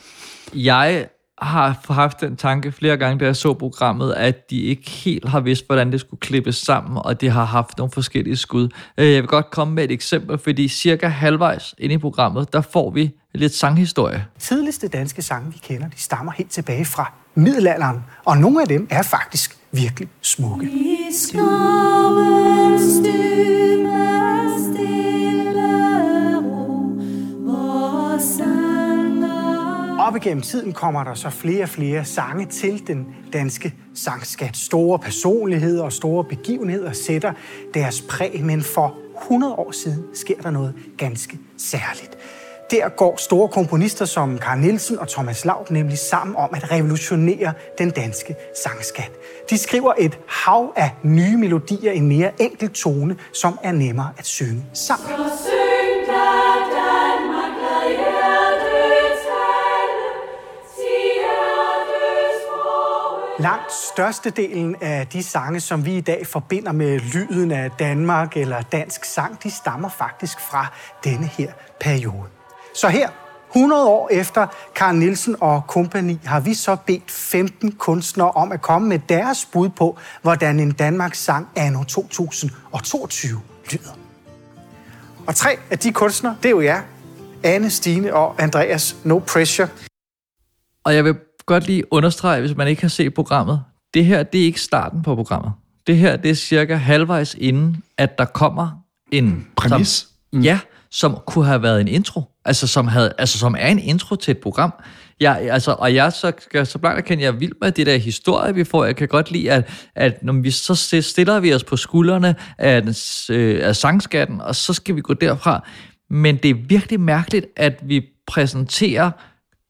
F: Jeg har haft den tanke flere gange, da jeg så programmet, at de ikke helt har vidst, hvordan det skulle klippes sammen, og de har haft nogle forskellige skud. Øh, Jeg vil godt komme med et eksempel, fordi cirka halvvejs inde i programmet, der får vi lidt sanghistorie.
N: tidligste danske sange, vi kender, de stammer helt tilbage fra middelalderen, og nogle af dem er faktisk virkelig smukke. Op igennem tiden kommer der så flere og flere sange til den danske sangskat. Store personligheder og store begivenheder sætter deres præg, men for 100 år siden sker der noget ganske særligt. Der går store komponister som Carl Nielsen og Thomas Laub nemlig sammen om at revolutionere den danske sangskat. De skriver et hav af nye melodier i en mere enkel tone, som er nemmere at synge sammen. Langt størstedelen af de sange, som vi i dag forbinder med lyden af Danmark eller dansk sang, de stammer faktisk fra denne her periode. Så her, 100 år efter Carl Nielsen og kompagni, har vi så bedt 15 kunstnere om at komme med deres bud på, hvordan en Danmarks sang anno 2022 lyder. Og tre af de kunstnere, det er jo jer, Anne, Stine og Andreas No Pressure.
F: Og jeg vil godt lige understrege, hvis man ikke har set programmet, det her, det er ikke starten på programmet. Det her, det er cirka halvvejs inden, at der kommer en...
E: Præmis?
F: Som, ja, som kunne have været en intro. Altså som, havde, altså, som er en intro til et program. Jeg, altså, og jeg så, jeg, så blankt kan jeg er vild med det der historie, vi får. Jeg kan godt lide, at, at når vi så stiller vi os på skuldrene af, den øh, af sangskatten, og så skal vi gå derfra. Men det er virkelig mærkeligt, at vi præsenterer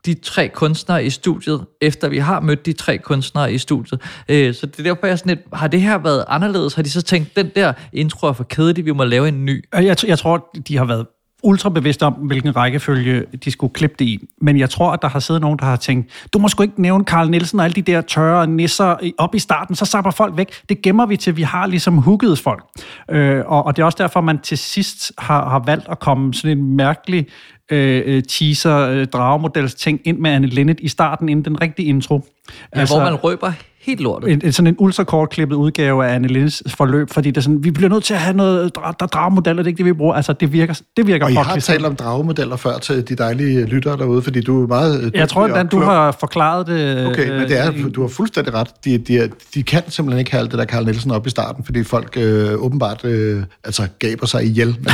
F: de tre kunstnere i studiet, efter vi har mødt de tre kunstnere i studiet. Øh, så det er derfor, jeg er sådan lidt, har det her været anderledes? Har de så tænkt, den der intro er for kedelig, vi må lave en ny?
B: Og Jeg, jeg tror, de har været ultra bevidste om, hvilken rækkefølge de skulle klippe det i. Men jeg tror, at der har siddet nogen, der har tænkt, du må sgu ikke nævne Carl Nielsen og alle de der tørre nisser op i starten, så sapper folk væk. Det gemmer vi til, vi har ligesom hugget folk. Øh, og, og det er også derfor, man til sidst har, har valgt at komme sådan en mærkelig øh, øh, teaser, øh, dragemodels ting ind med Anne Linnet i starten, inden den rigtige intro.
F: Ja, altså, hvor man røber helt lortet.
B: En, en, sådan en ultrakort-klippet udgave af Anne Lindes forløb, fordi det er sådan, vi bliver nødt til at have noget, der, der dragemodeller, det er ikke det, vi bruger. Altså, det virker, det virker
E: Og I har talt om dragemodeller før til de dejlige lyttere derude, fordi du er meget... øh,
B: Jeg tror, at du har forklaret det...
E: Okay, men det er, du har fuldstændig ret. De, de, de kan simpelthen ikke have alt det der Carl Nielsen op i starten, fordi folk øh, åbenbart øh, altså gaber sig ihjel med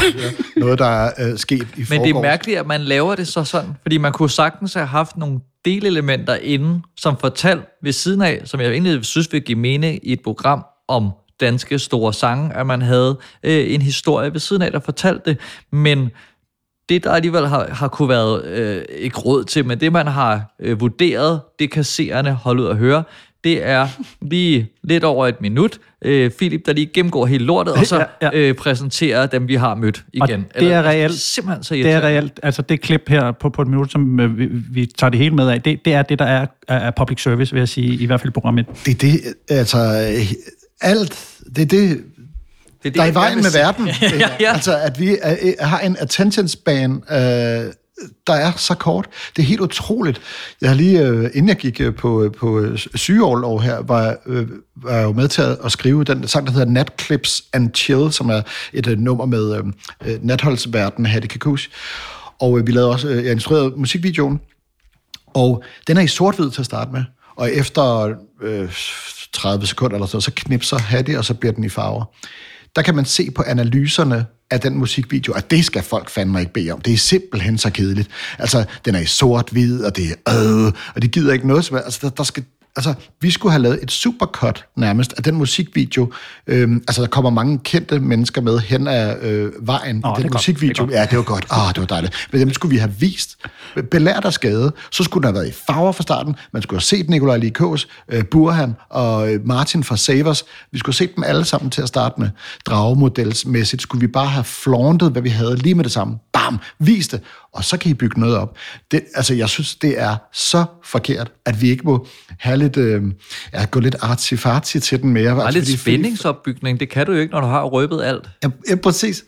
E: noget, der er øh, sket i
F: Men det er mærkeligt, at man laver det så sådan, fordi man kunne sagtens have haft nogle delelementer inden, som fortalt ved siden af, som jeg egentlig synes vil give mening i et program om danske store sange, at man havde øh, en historie ved siden af, der fortalte det, men det, der alligevel har, har kunne været øh, ikke råd til, men det, man har øh, vurderet, det kan seerne holde ud at høre, det er lige lidt over et minut. Øh, Philip, der lige gennemgår hele lortet, og så
B: Ja, ja.
F: øh, præsenterer dem, vi har mødt
B: Og
F: igen.
B: det er reelt.
F: Simpelthen så
B: det er reelt. Altså det klip her på, på et minut, som øh, vi, vi tager det hele med af, det, det er det, der er af public service, vil jeg sige, i hvert fald program 1.
E: Det er det, altså... Alt, det er det,
F: det,
E: det der er i vejen med verden.
F: Ja, ja.
E: Altså, at vi er, er, har en attention span, øh, der er så kort. Det er helt utroligt. Jeg har lige, øh, inden jeg gik øh, på, øh, på øh, sygeårlov her, var, øh, var jeg jo med til at, at skrive den sang, der hedder Nat Clips and Chill, som er et øh, nummer med øh, øh, natholdsverden Hattie Kakush. Og øh, vi lavede også, øh, jeg instruerede musikvideoen, og den er i sort-hvid til at starte med. Og efter øh, 30 sekunder eller så, så knipser Hattie, og så bliver den i farver. Der kan man se på analyserne af den musikvideo, at det skal folk fandme ikke bede om. Det er simpelthen så kedeligt. Altså, den er i sort-hvid, og det er øh, og de gider ikke noget som. Altså, der, der skal, altså, vi skulle have lavet et supercut nærmest af den musikvideo. Øhm, altså, der kommer mange kendte mennesker med hen ad øh, vejen
B: Åh,
E: i den
B: godt,
E: musikvideo.
B: det.
E: Ja, det var godt. Ah, det var dejligt. Men dem skulle vi have vist. Belært af skade. Så skulle den have været i farver fra starten. Man skulle have set Nikolaj Likås, øh, Burhan og øh, Martin fra Savers. Vi skulle have set dem alle sammen til at starte med. Dragemodelsmæssigt skulle vi bare have flauntet, hvad vi havde lige med det samme. Bam! Vis det. Og så kan I bygge noget op. Det, altså, jeg synes, det er så forkert, at vi ikke må have lidt, øh, ja, gå lidt artsy til den mere.
F: Der er
E: Altså,
F: lidt
E: fordi-
F: spændingsopbygning. Det kan du jo ikke, når du har røbet alt.
E: Ja, ja præcis.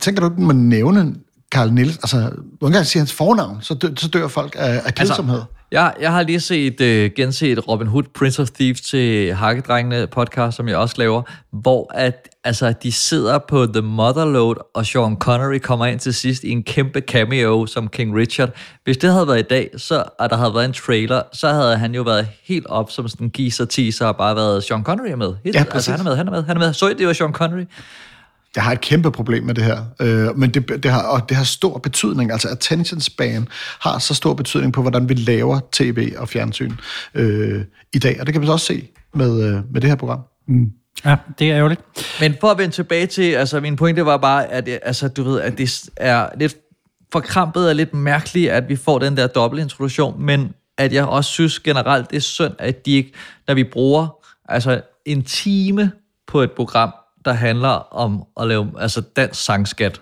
E: Tænker du ikke, man nævne Carl Nielsen? Altså, nogle gange siger hans fornavn, så dør, så dør folk af, af kedsomhed. Altså,
F: Jeg, jeg har lige set, øh, genset Robin Hood, Prince of Thieves til Hakkedrengene podcast, som jeg også laver, hvor at, altså, de sidder på The Motherload, og Sean Connery kommer ind til sidst i en kæmpe cameo som King Richard. Hvis det havde været i dag, så, og der havde været en trailer, så havde han jo været helt op som sådan en geezer teaser og bare været Sean Connery er med. Helt,
E: Ja,
F: altså,
E: præcis.
F: han er med, han er med, han er med. Så det var Sean Connery?
E: Jeg har et kæmpe problem med det her, øh, men det, det, har, og det har stor betydning. Altså attention span har så stor betydning på, hvordan vi laver tv og fjernsyn øh, i dag. Og det kan man så også se med, øh, med det her program.
B: Mm. Ja, det er ærgerligt.
F: Men for at vende tilbage til, altså min pointe var bare, at det, altså, du ved, at det er lidt forkrampet og lidt mærkeligt, at vi får den der dobbeltintroduktion, men at jeg også synes generelt, det er synd, at de ikke, når vi bruger altså en time på et program, der handler om at lave altså dansk sangskat,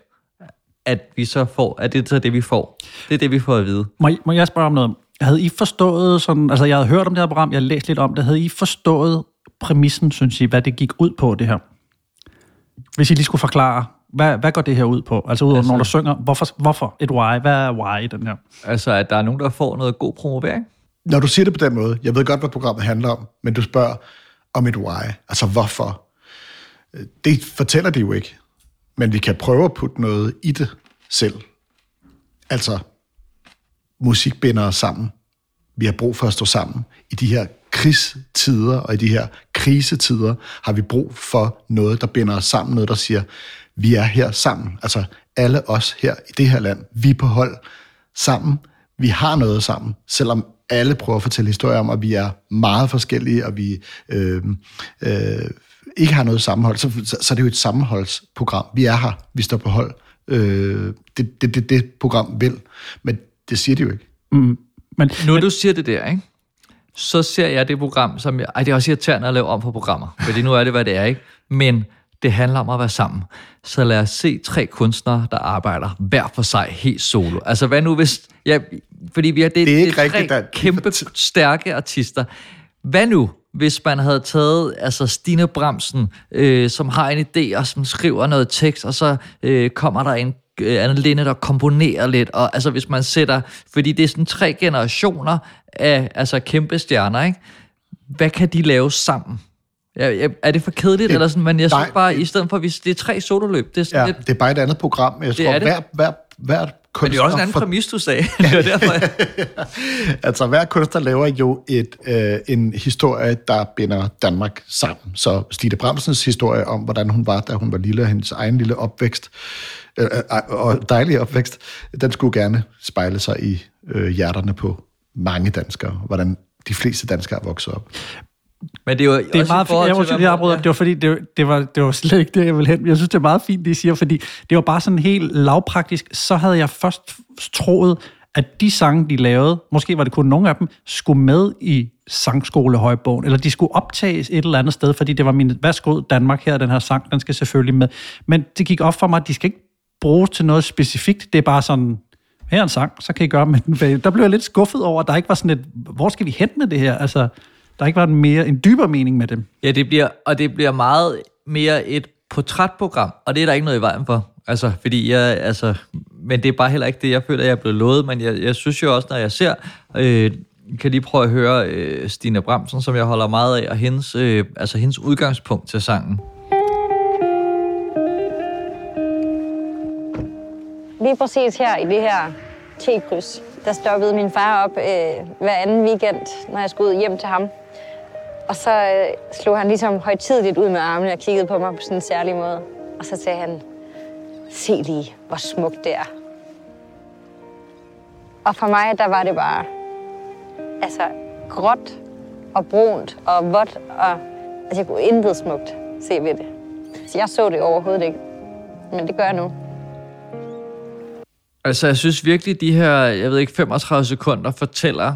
F: at vi så får, at det er så det, vi får. Det er det, vi får at vide.
B: Må, må jeg spørge om noget? Havde I forstået sådan, altså jeg havde hørt om det her program, jeg har læst lidt om det, havde I forstået præmissen, synes I, hvad det gik ud på, det her? Hvis I lige skulle forklare, hvad, hvad går det her ud på? Altså udover altså, når der synger, hvorfor, hvorfor et why? Hvad er why i den her?
F: Altså, at der er nogen, der får noget god promovering.
E: Når du siger det på den måde, jeg ved godt, hvad programmet handler om, men du spørger om et why, altså hvorfor. Det fortæller de jo ikke, men vi kan prøve at putte noget i det selv. Altså, musik binder os sammen. Vi har brug for at stå sammen. I de her krigstider og i de her krisetider har vi brug for noget, der binder os sammen. Noget, der siger, vi er her sammen. Altså alle os her i det her land, vi er på hold sammen. Vi har noget sammen, selvom alle prøver at fortælle historier om, at vi er meget forskellige, og vi øh, øh, ikke har noget sammenhold, så, så, så er det jo et sammenholdsprogram. Vi er her, vi står på hold. Øh, det, det, det, det program vil, men det siger de jo ikke.
B: Mm, men,
F: Når du siger det der, ikke? så ser jeg det program, som jeg... Ej, det er også irriterende at lave om på programmer, fordi nu er det, hvad det er, ikke? Men det handler om at være sammen. Så lad os se tre kunstnere, der arbejder hver for sig helt solo. Altså hvad nu hvis... Ja, fordi vi har, det,
E: Det er ikke
F: det er
E: rigtigt,
F: tre
E: der-
F: kæmpe stærke artister. Hvad nu, hvis man havde taget altså Stine Bramsen, øh, som har en idé, og som skriver noget tekst, og så øh, kommer der en øh, Anne Linde, der komponerer lidt, og altså hvis man sætter, fordi det er sådan tre generationer af altså kæmpe stjerner, ikke? Hvad kan de lave sammen? Ja, er det for kedeligt, eller sådan, men jeg synes bare, i stedet for, vi, det er tre sololøb, det er sådan
E: Ja,
F: lidt,
E: det er bare et andet program. Jeg tror,
F: er
E: hver, hver, hver
F: men det er også en anden
E: for-
F: præmis, du sagde. det er derfor, jeg...
E: altså, hver kunstner laver jo et, øh, en historie, der binder Danmark sammen. Så Stine Bramsens historie om, hvordan hun var, da hun var lille, og hendes egen lille opvækst, øh, øh, og dejlige opvækst, den skulle gerne spejle sig i øh, hjerterne på mange danskere, hvordan de fleste danskere er vokset op.
F: Men det er jo
B: Det er meget fint. Jeg må sige, jeg afbryder. Det var fordi, det, det, var, det var slet ikke det, jeg ville hen. Jeg synes, det er meget fint, det I siger, fordi det var bare sådan helt lavpraktisk. Så havde jeg først troet, at de sange, de lavede, måske var det kun nogle af dem, skulle med i sangskolehøjbogen, eller de skulle optages et eller andet sted, fordi det var min, værsgo Danmark, her er den her sang, den skal selvfølgelig med. Men det gik op for mig, at de skal ikke bruges til noget specifikt. Det er bare sådan, her er en sang, så kan I gøre med den. Der blev jeg lidt skuffet over, at der ikke var sådan et, hvor skal vi hen med det her? Altså, der ikke var en, mere, en dybere mening med dem.
F: Ja, det bliver, og det bliver meget mere et portrætprogram, og det er der ikke noget i vejen for. Altså, fordi jeg, altså, men det er bare heller ikke det, jeg føler, jeg er blevet lovet, men jeg, jeg synes jo også, når jeg ser, øh, kan lige prøve at høre øh, Stine Bramsen, som jeg holder meget af, og hendes, øh, altså hendes udgangspunkt til sangen.
R: Lige præcis her i det her T-kryds, der stoppede min far op øh, hver anden weekend, når jeg skulle ud hjem til ham. Og så øh, slog han ligesom højtidligt ud med armene og kiggede på mig på sådan en særlig måde. Og så sagde han, se lige, hvor smukt det er. Og for mig, der var det bare altså, gråt og brunt og vådt. Og, altså, jeg kunne intet smukt se ved det. Så jeg så det overhovedet ikke. Men det gør jeg nu.
F: Altså, jeg synes virkelig, de her, jeg ved ikke, 35 sekunder fortæller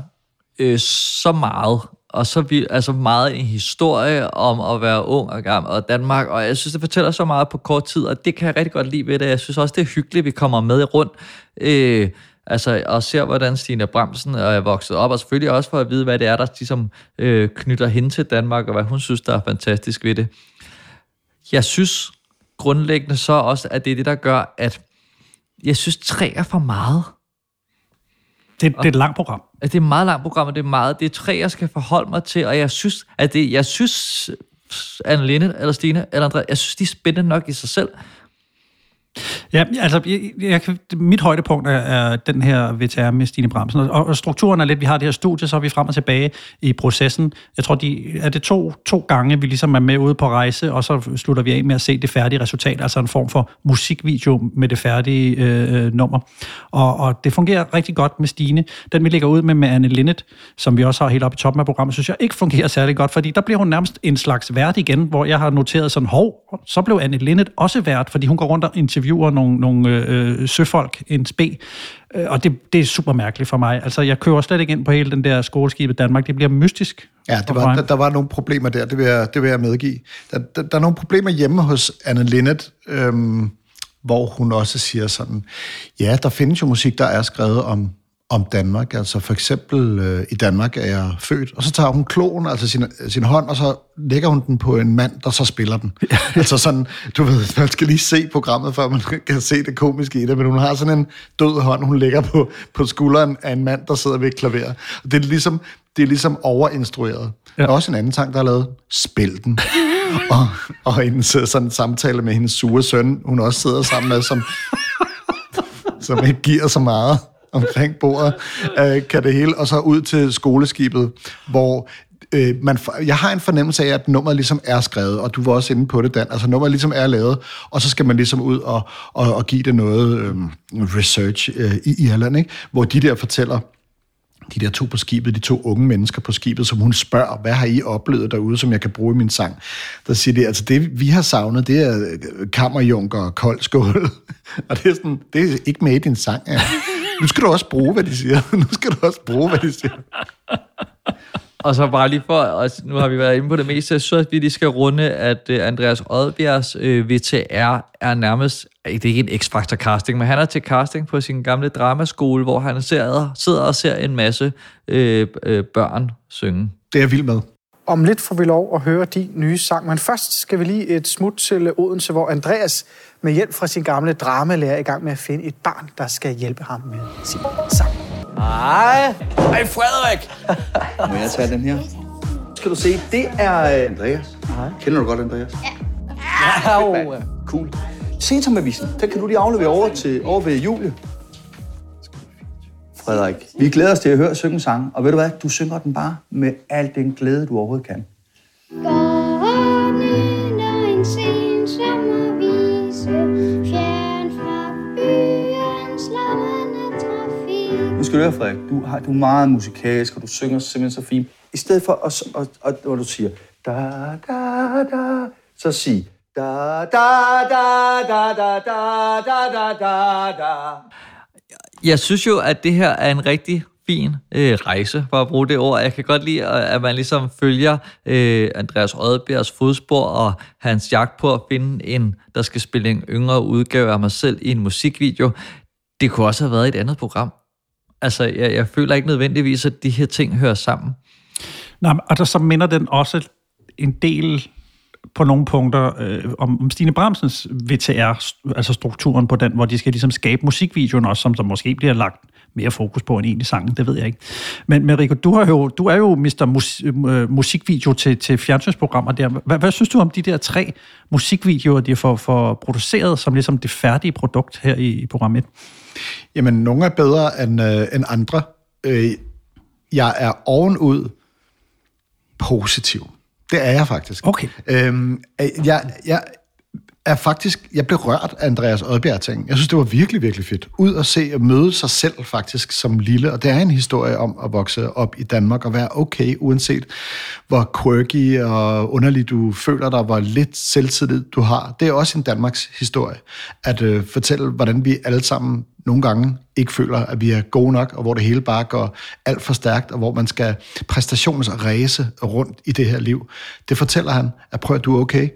F: øh, så meget, og så vi, altså meget en historie om at være ung og gammel og Danmark, og jeg synes, det fortæller så meget på kort tid, og det kan jeg rigtig godt lide ved det. Jeg synes også, det er hyggeligt, at vi kommer med rundt, øh, altså, og ser, hvordan Stine Bramsen er vokset op, og selvfølgelig også for at vide, hvad det er, der ligesom, øh, knytter hende til Danmark, og hvad hun synes, der er fantastisk ved det. Jeg synes grundlæggende så også, at det er det, der gør, at jeg synes, tre er for meget.
B: Det, det er et langt program.
F: Det er et meget langt program, og det er meget, det er tre, jeg skal forholde mig til, og jeg synes, at det, jeg synes, Anne Linde, eller Stine, eller André, jeg synes, de er spændende nok i sig selv.
B: Ja, altså, jeg, jeg, mit højdepunkt er, er den her VTR med Stine Bramsen, og, og strukturen er lidt, vi har det her studie, så er vi frem og tilbage i processen. Jeg tror, de, er det to, to gange, vi ligesom er med ude på rejse, og så slutter vi af med at se det færdige resultat, altså en form for musikvideo med det færdige øh, øh nummer. Og, og det fungerer rigtig godt med Stine. Den, vi lægger ud med med Anne Linnet, som vi også har helt op i toppen af programmet, synes jeg ikke fungerer særlig godt, fordi der bliver hun nærmest en slags vært igen, hvor jeg har noteret sådan, hov, så blev Anne Linnet også vært, fordi hun går rundt og interviewer nogle, nogle øh, søfolk, en spe, Øh, og det, det er super mærkeligt for mig. Altså, jeg kører slet ikke ind på hele den der skoleskibet Danmark. Det bliver mystisk.
E: Ja, det var, der, der var nogle problemer der, det vil jeg, det vil jeg medgive. Der, der, der er nogle problemer hjemme hos Anne Linnet, øhm, hvor hun også siger sådan, ja, der findes jo musik, der er skrevet om, om Danmark. Altså for eksempel, øh, i Danmark er jeg født, og så tager hun kloen, altså sin, sin hånd, og så lægger hun den på en mand, der så spiller den. altså sådan, du ved, man skal lige se programmet, før man kan se det komiske i det, men hun har sådan en død hånd, hun lægger på, på skulderen af en mand, der sidder ved et klaver. Og det er ligesom, det er ligesom overinstrueret. Ja. Der er også en anden sang, der er lavet, Spil den. og, og en sådan en samtale med hendes sure søn, hun også sidder sammen med, som, som ikke giver så meget omkring bordet, øh, kan det hele, og så ud til skoleskibet, hvor øh, man, jeg har en fornemmelse af, at nummeret ligesom er skrevet, og du var også inde på det, Dan, altså nummeret ligesom er lavet, og så skal man ligesom ud og, og, og give det noget øh, research øh, i Irland, ikke? hvor de der fortæller, de der to på skibet, de to unge mennesker på skibet, som hun spørger, hvad har I oplevet derude, som jeg kan bruge i min sang? Der siger de, altså det vi har savnet, det er øh, kammerjunker og koldskål. og det er, sådan, det er ikke med i din sang. Ja. Nu skal du også bruge, hvad de siger. Nu skal du også bruge, hvad de siger.
F: Og så bare lige for, og nu har vi været inde på det meste, så synes vi lige skal runde, at uh, Andreas Oddbjergs uh, VTR er nærmest, det er ikke en X-Factor casting, men han er til casting på sin gamle dramaskole, hvor han sidder, sidder og ser en masse uh, uh, børn synge.
E: Det er jeg vild med.
U: Om lidt får vi lov at høre din nye sang, men først skal vi lige et smut til Odense, hvor Andreas med hjælp fra sin gamle dramalærer er i gang med at finde et barn, der skal hjælpe ham med sin sang.
V: Hej. Hej, Frederik. Må jeg tage den her? Skal du se, det er øh, Andreas. Hej. Kender du godt Andreas? Ja. Ja, cool. Sentomavisen, den kan du lige aflevere over, til, over ved Julie. Frederik, vi glæder os til at høre synge sang, og ved du hvad, du synger den bare med al den glæde, du overhovedet kan. Nu skal du høre, Frederik, du, har, du er meget musikalsk, og du synger simpelthen så fint. I stedet for, at, at, at, at, når du siger, da, da, da, så sig, da, da, da, da, da, da, da, da, da, da.
F: Jeg synes jo, at det her er en rigtig fin øh, rejse, for at bruge det ord. Jeg kan godt lide, at man ligesom følger øh, Andreas Rødbjergs fodspor og hans jagt på at finde en, der skal spille en yngre udgave af mig selv i en musikvideo. Det kunne også have været et andet program. Altså, jeg, jeg føler ikke nødvendigvis, at de her ting hører sammen.
B: Nej, og der så minder den også en del på nogle punkter øh, om, om Stine Bramsens VTR, altså strukturen på den, hvor de skal ligesom skabe musikvideoen også, som der måske bliver lagt mere fokus på end egentlig sangen, det ved jeg ikke. Men, men Rico, du, har jo, du er jo Mr. Mus, øh, musikvideo til, til fjernsynsprogrammer der. Hvad, hvad synes du om de der tre musikvideoer, de får, får produceret som ligesom det færdige produkt her i, i program 1?
E: Jamen, nogle er bedre end, øh, end andre. Øh, jeg er ovenud positiv. Det er jeg faktisk.
B: Okay.
E: Øhm, jeg, jeg er faktisk, jeg blev rørt af Andreas Oddbjerg ting. Jeg synes, det var virkelig, virkelig fedt. Ud at se og møde sig selv faktisk som lille. Og det er en historie om at vokse op i Danmark og være okay, uanset hvor quirky og underlig du føler dig, hvor lidt selvtillid du har. Det er også en Danmarks historie. At øh, fortælle, hvordan vi alle sammen nogle gange ikke føler, at vi er gode nok, og hvor det hele bare går alt for stærkt, og hvor man skal præstationsræse rundt i det her liv. Det fortæller han, at prøv at du er okay.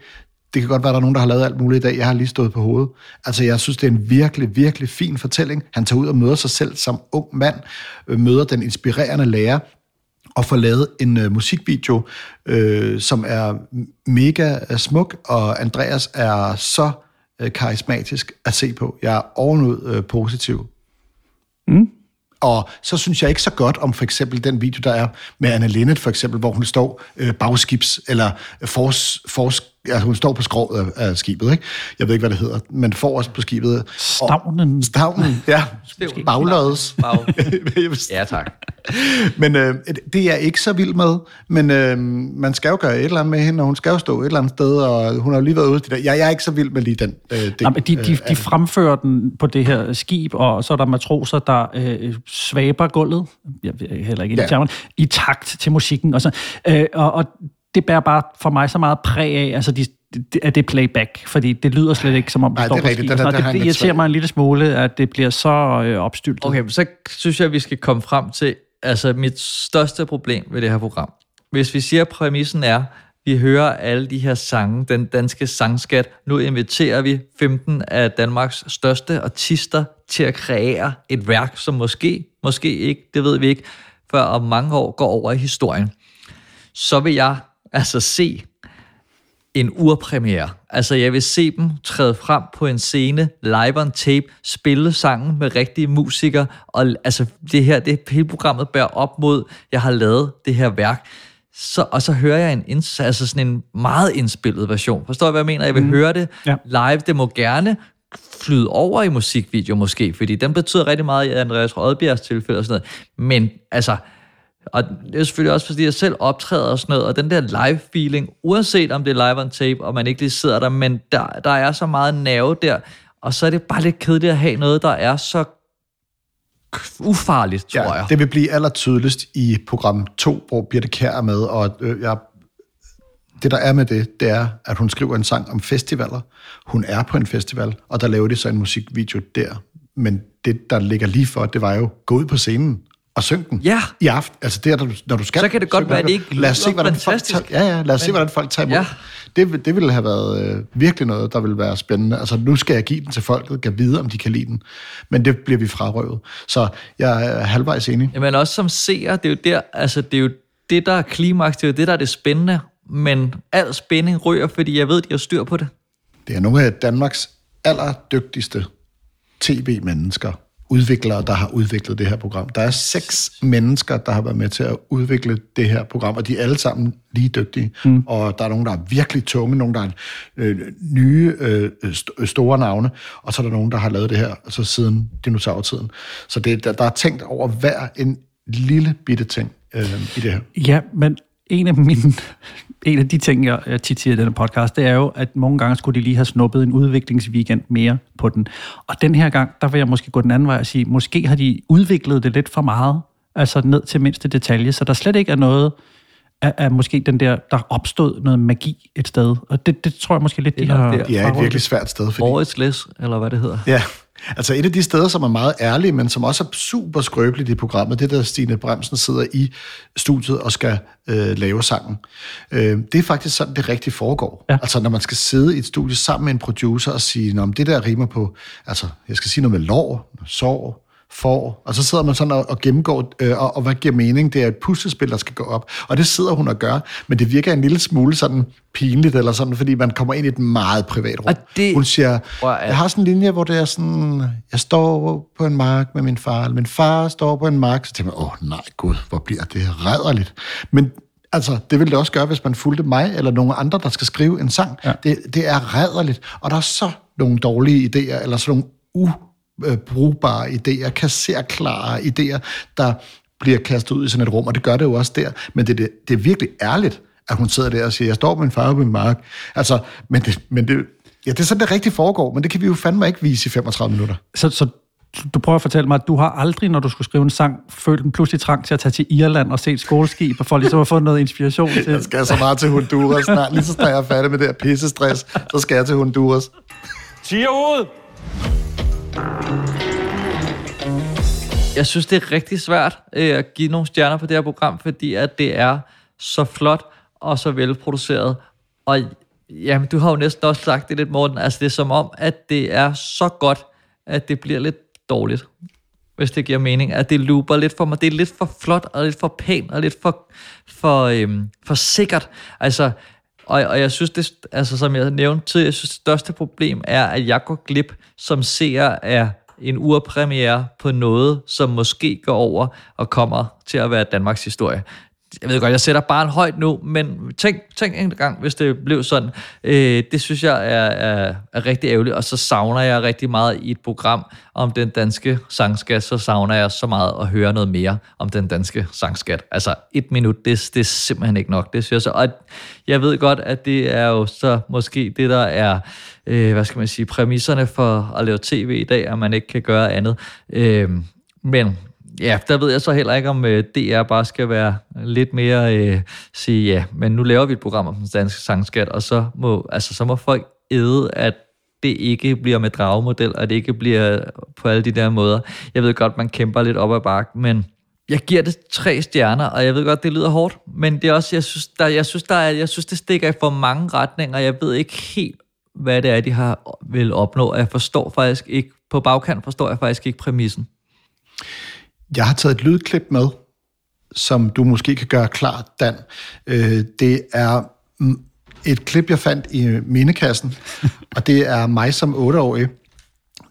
E: Det kan godt være, at der er nogen, der har lavet alt muligt i dag. Jeg har lige stået på hovedet. Altså, jeg synes, det er en virkelig, virkelig fin fortælling. Han tager ud og møder sig selv som ung mand, øh, møder den inspirerende lærer, og får lavet en øh, musikvideo, øh, som er mega øh, smuk, og Andreas er så øh, karismatisk at se på. Jeg er ovenud øh, positiv.
B: Mm.
E: Og så synes jeg ikke så godt om for eksempel den video, der er med Anna Linnet, for eksempel, hvor hun står øh, bagskibs, eller fors, fors, altså hun står på skroget af, af skibet, ikke? Jeg ved ikke, hvad det hedder, men forrest på skibet.
B: Stavnen.
E: Og, stavnen, ja. Baglødes.
F: Bag. ja, tak.
E: Men øh, det er jeg ikke så vild med, men øh, man skal jo gøre et eller andet med hende, og hun skal jo stå et eller andet sted, og hun har jo lige været ude til det. Jeg, jeg er ikke så vild med lige den. Øh, det,
B: Nej, men de, de,
E: øh,
B: de fremfører den på det her skib, og så er der matroser, der øh, svaber gulvet, jeg heller ikke
E: Ja.
B: ja. i takt til musikken. Og, så, øh, og, og det bærer bare for mig så meget præg af, altså de, det, at det playback, fordi det lyder slet ikke som om, det
E: Nej,
B: står
E: det er
B: på
E: rigtigt. har
B: noget.
E: jeg
B: det, det
E: lidt
B: irriterer mig en lille smule, at det bliver så øh, opstyltet.
F: Okay, så synes jeg, at vi skal komme frem til altså mit største problem ved det her program. Hvis vi siger, at præmissen er, vi hører alle de her sange, den danske sangskat. Nu inviterer vi 15 af Danmarks største artister til at kreere et værk, som måske, måske ikke, det ved vi ikke, før om mange år går over i historien. Så vil jeg altså se en urpremiere. Altså, jeg vil se dem træde frem på en scene, live on tape, spille sangen med rigtige musikere, og altså, det her, det hele programmet bærer op mod, jeg har lavet det her værk. Så, og så hører jeg en, altså sådan en meget indspillet version. Forstår I, hvad jeg mener? Jeg vil mm. høre det
B: Ja.
F: live. Det må gerne flyde over i musikvideo måske, fordi den betyder rigtig meget i Andreas Rødbjergs tilfælde og sådan noget. Men altså, og det er selvfølgelig også, fordi jeg selv optræder og sådan noget, og den der live-feeling, uanset om det er live on tape, og man ikke lige sidder der, men der, der er så meget nerve der, og så er det bare lidt kedeligt at have noget, der er så ufarligt, tror
E: ja,
F: jeg.
E: det vil blive allertydeligst i program 2, hvor Birte Kjær er med, og øh, jeg, det der er med det, det er, at hun skriver en sang om festivaler. Hun er på en festival, og der laver de så en musikvideo der. Men det, der ligger lige for, det var jo gå ud på scenen og synge den
F: ja.
E: i aften. Altså det når du, når du skal.
F: Så kan det godt være, at det ikke
E: Lad os se, hvordan folk
F: fantastisk.
E: tager, ja, ja, lad os se,
F: Men-
E: hvordan folk tager imod.
F: Ja.
E: Det, det ville have været øh, virkelig noget, der ville være spændende. Altså nu skal jeg give den til folket, kan vide, om de kan lide den. Men det bliver vi frarøvet. Så jeg er halvvejs enig.
F: Jamen også som seer, det er jo der, altså det er jo det, der er klimaks, det er jo det, der er det spændende, men al spænding ryger, fordi jeg ved, de har styr på det.
E: Det er nogle af Danmarks allerdygtigste tv-mennesker, udviklere, der har udviklet det her program. Der er seks mennesker, der har været med til at udvikle det her program, og de er alle sammen lige dygtige. Mm. Og der er nogen, der er virkelig tunge, nogen, der er øh, nye, øh, st- store navne, og så er der nogen, der har lavet det her altså siden dinosaurtiden. Så det, der, der er tænkt over hver en lille bitte ting øh, i det her.
B: Ja, men en af mine, en af de ting, jeg, tit siger i denne podcast, det er jo, at nogle gange skulle de lige have snuppet en udviklingsweekend mere på den. Og den her gang, der vil jeg måske gå den anden vej og sige, måske har de udviklet det lidt for meget, altså ned til mindste detalje, så der slet ikke er noget af, af måske den der, der opstod noget magi et sted. Og det, det tror jeg måske lidt, de har...
E: Det er et virkelig svært sted. Fordi...
F: Årets læs, eller hvad det hedder.
E: Ja, altså et af de steder, som er meget ærlige, men som også er super skrøbeligt i programmet, det er, der Stine Bremsen sidder i studiet og skal øh, lave sangen. Øh, det er faktisk sådan, det rigtig foregår. Ja. Altså når man skal sidde i et studie sammen med en producer og sige, Nå, men det der rimer på, altså jeg skal sige noget med lår, sår, får, og så sidder man sådan og, og gennemgår, øh, og, og hvad giver mening? Det er et puslespil, der skal gå op. Og det sidder hun og gør, men det virker en lille smule sådan pinligt, eller sådan, fordi man kommer ind i et meget privat rum.
F: det-
E: Hun siger, jeg har sådan en linje, hvor det er sådan, jeg står på en mark med min far, eller min far står på en mark, så tænker man, åh nej gud, hvor bliver det rædderligt. Men altså, det ville det også gøre, hvis man fulgte mig, eller nogle andre, der skal skrive en sang. Ja. Det, det er rædderligt, og der er så nogle dårlige idéer, eller sådan nogle øh, brugbare idéer, kasserklare idéer, der bliver kastet ud i sådan et rum, og det gør det jo også der. Men det, det, det er virkelig ærligt, at hun sidder der og siger, jeg står med min far på min mark. Altså, men det, men det, ja, det er sådan, det rigtig foregår, men det kan vi jo fandme ikke vise i 35 minutter.
B: Så, så du prøver at fortælle mig, at du har aldrig, når du skulle skrive en sang, følt en pludselig trang til at tage til Irland og se et skoleskib, for ligesom at få noget inspiration til...
E: Jeg skal så meget til Honduras snart. Lige så snart jeg er færdig med det her pissestress, så skal jeg til Honduras.
J: Siger ud!
F: Jeg synes, det er rigtig svært øh, at give nogle stjerner på det her program, fordi at det er så flot og så velproduceret. Og jamen, du har jo næsten også sagt det lidt, Morten. Altså, det er som om, at det er så godt, at det bliver lidt dårligt. Hvis det giver mening. At det looper lidt for mig. Det er lidt for flot og lidt for pænt og lidt for, for, øhm, for sikkert. Altså, og, og jeg synes, det, altså, som jeg nævnte tidligere, jeg synes, det største problem er, at jeg går glip som seer af en urpremiere på noget, som måske går over og kommer til at være Danmarks historie. Jeg ved godt, jeg sætter bare en højt nu, men tænk, tænk en gang, hvis det blev sådan. Øh, det synes jeg er, er, er rigtig ærgerligt, og så savner jeg rigtig meget i et program om den danske sangskat, så savner jeg så meget at høre noget mere om den danske sangskat. Altså et minut, det, det er simpelthen ikke nok, det synes jeg så. Og jeg ved godt, at det er jo så måske det, der er, øh, hvad skal man sige, præmisserne for at lave tv i dag, at man ikke kan gøre andet. Øh, men Ja, der ved jeg så heller ikke, om øh, DR bare skal være lidt mere øh, sige, ja, men nu laver vi et program om den danske sangskat, og så må, altså, så må folk æde, at det ikke bliver med dragemodel, og det ikke bliver på alle de der måder. Jeg ved godt, man kæmper lidt op ad bakken, men jeg giver det tre stjerner, og jeg ved godt, det lyder hårdt, men det er også, jeg synes, der, jeg synes, der er, jeg synes det stikker i for mange retninger, jeg ved ikke helt, hvad det er, de har vil opnå, og jeg forstår faktisk ikke, på bagkant forstår jeg faktisk ikke præmissen.
E: Jeg har taget et lydklip med, som du måske kan gøre klart, Dan. Øh, det er mm, et klip, jeg fandt i mindekassen, og det er mig som otteårig,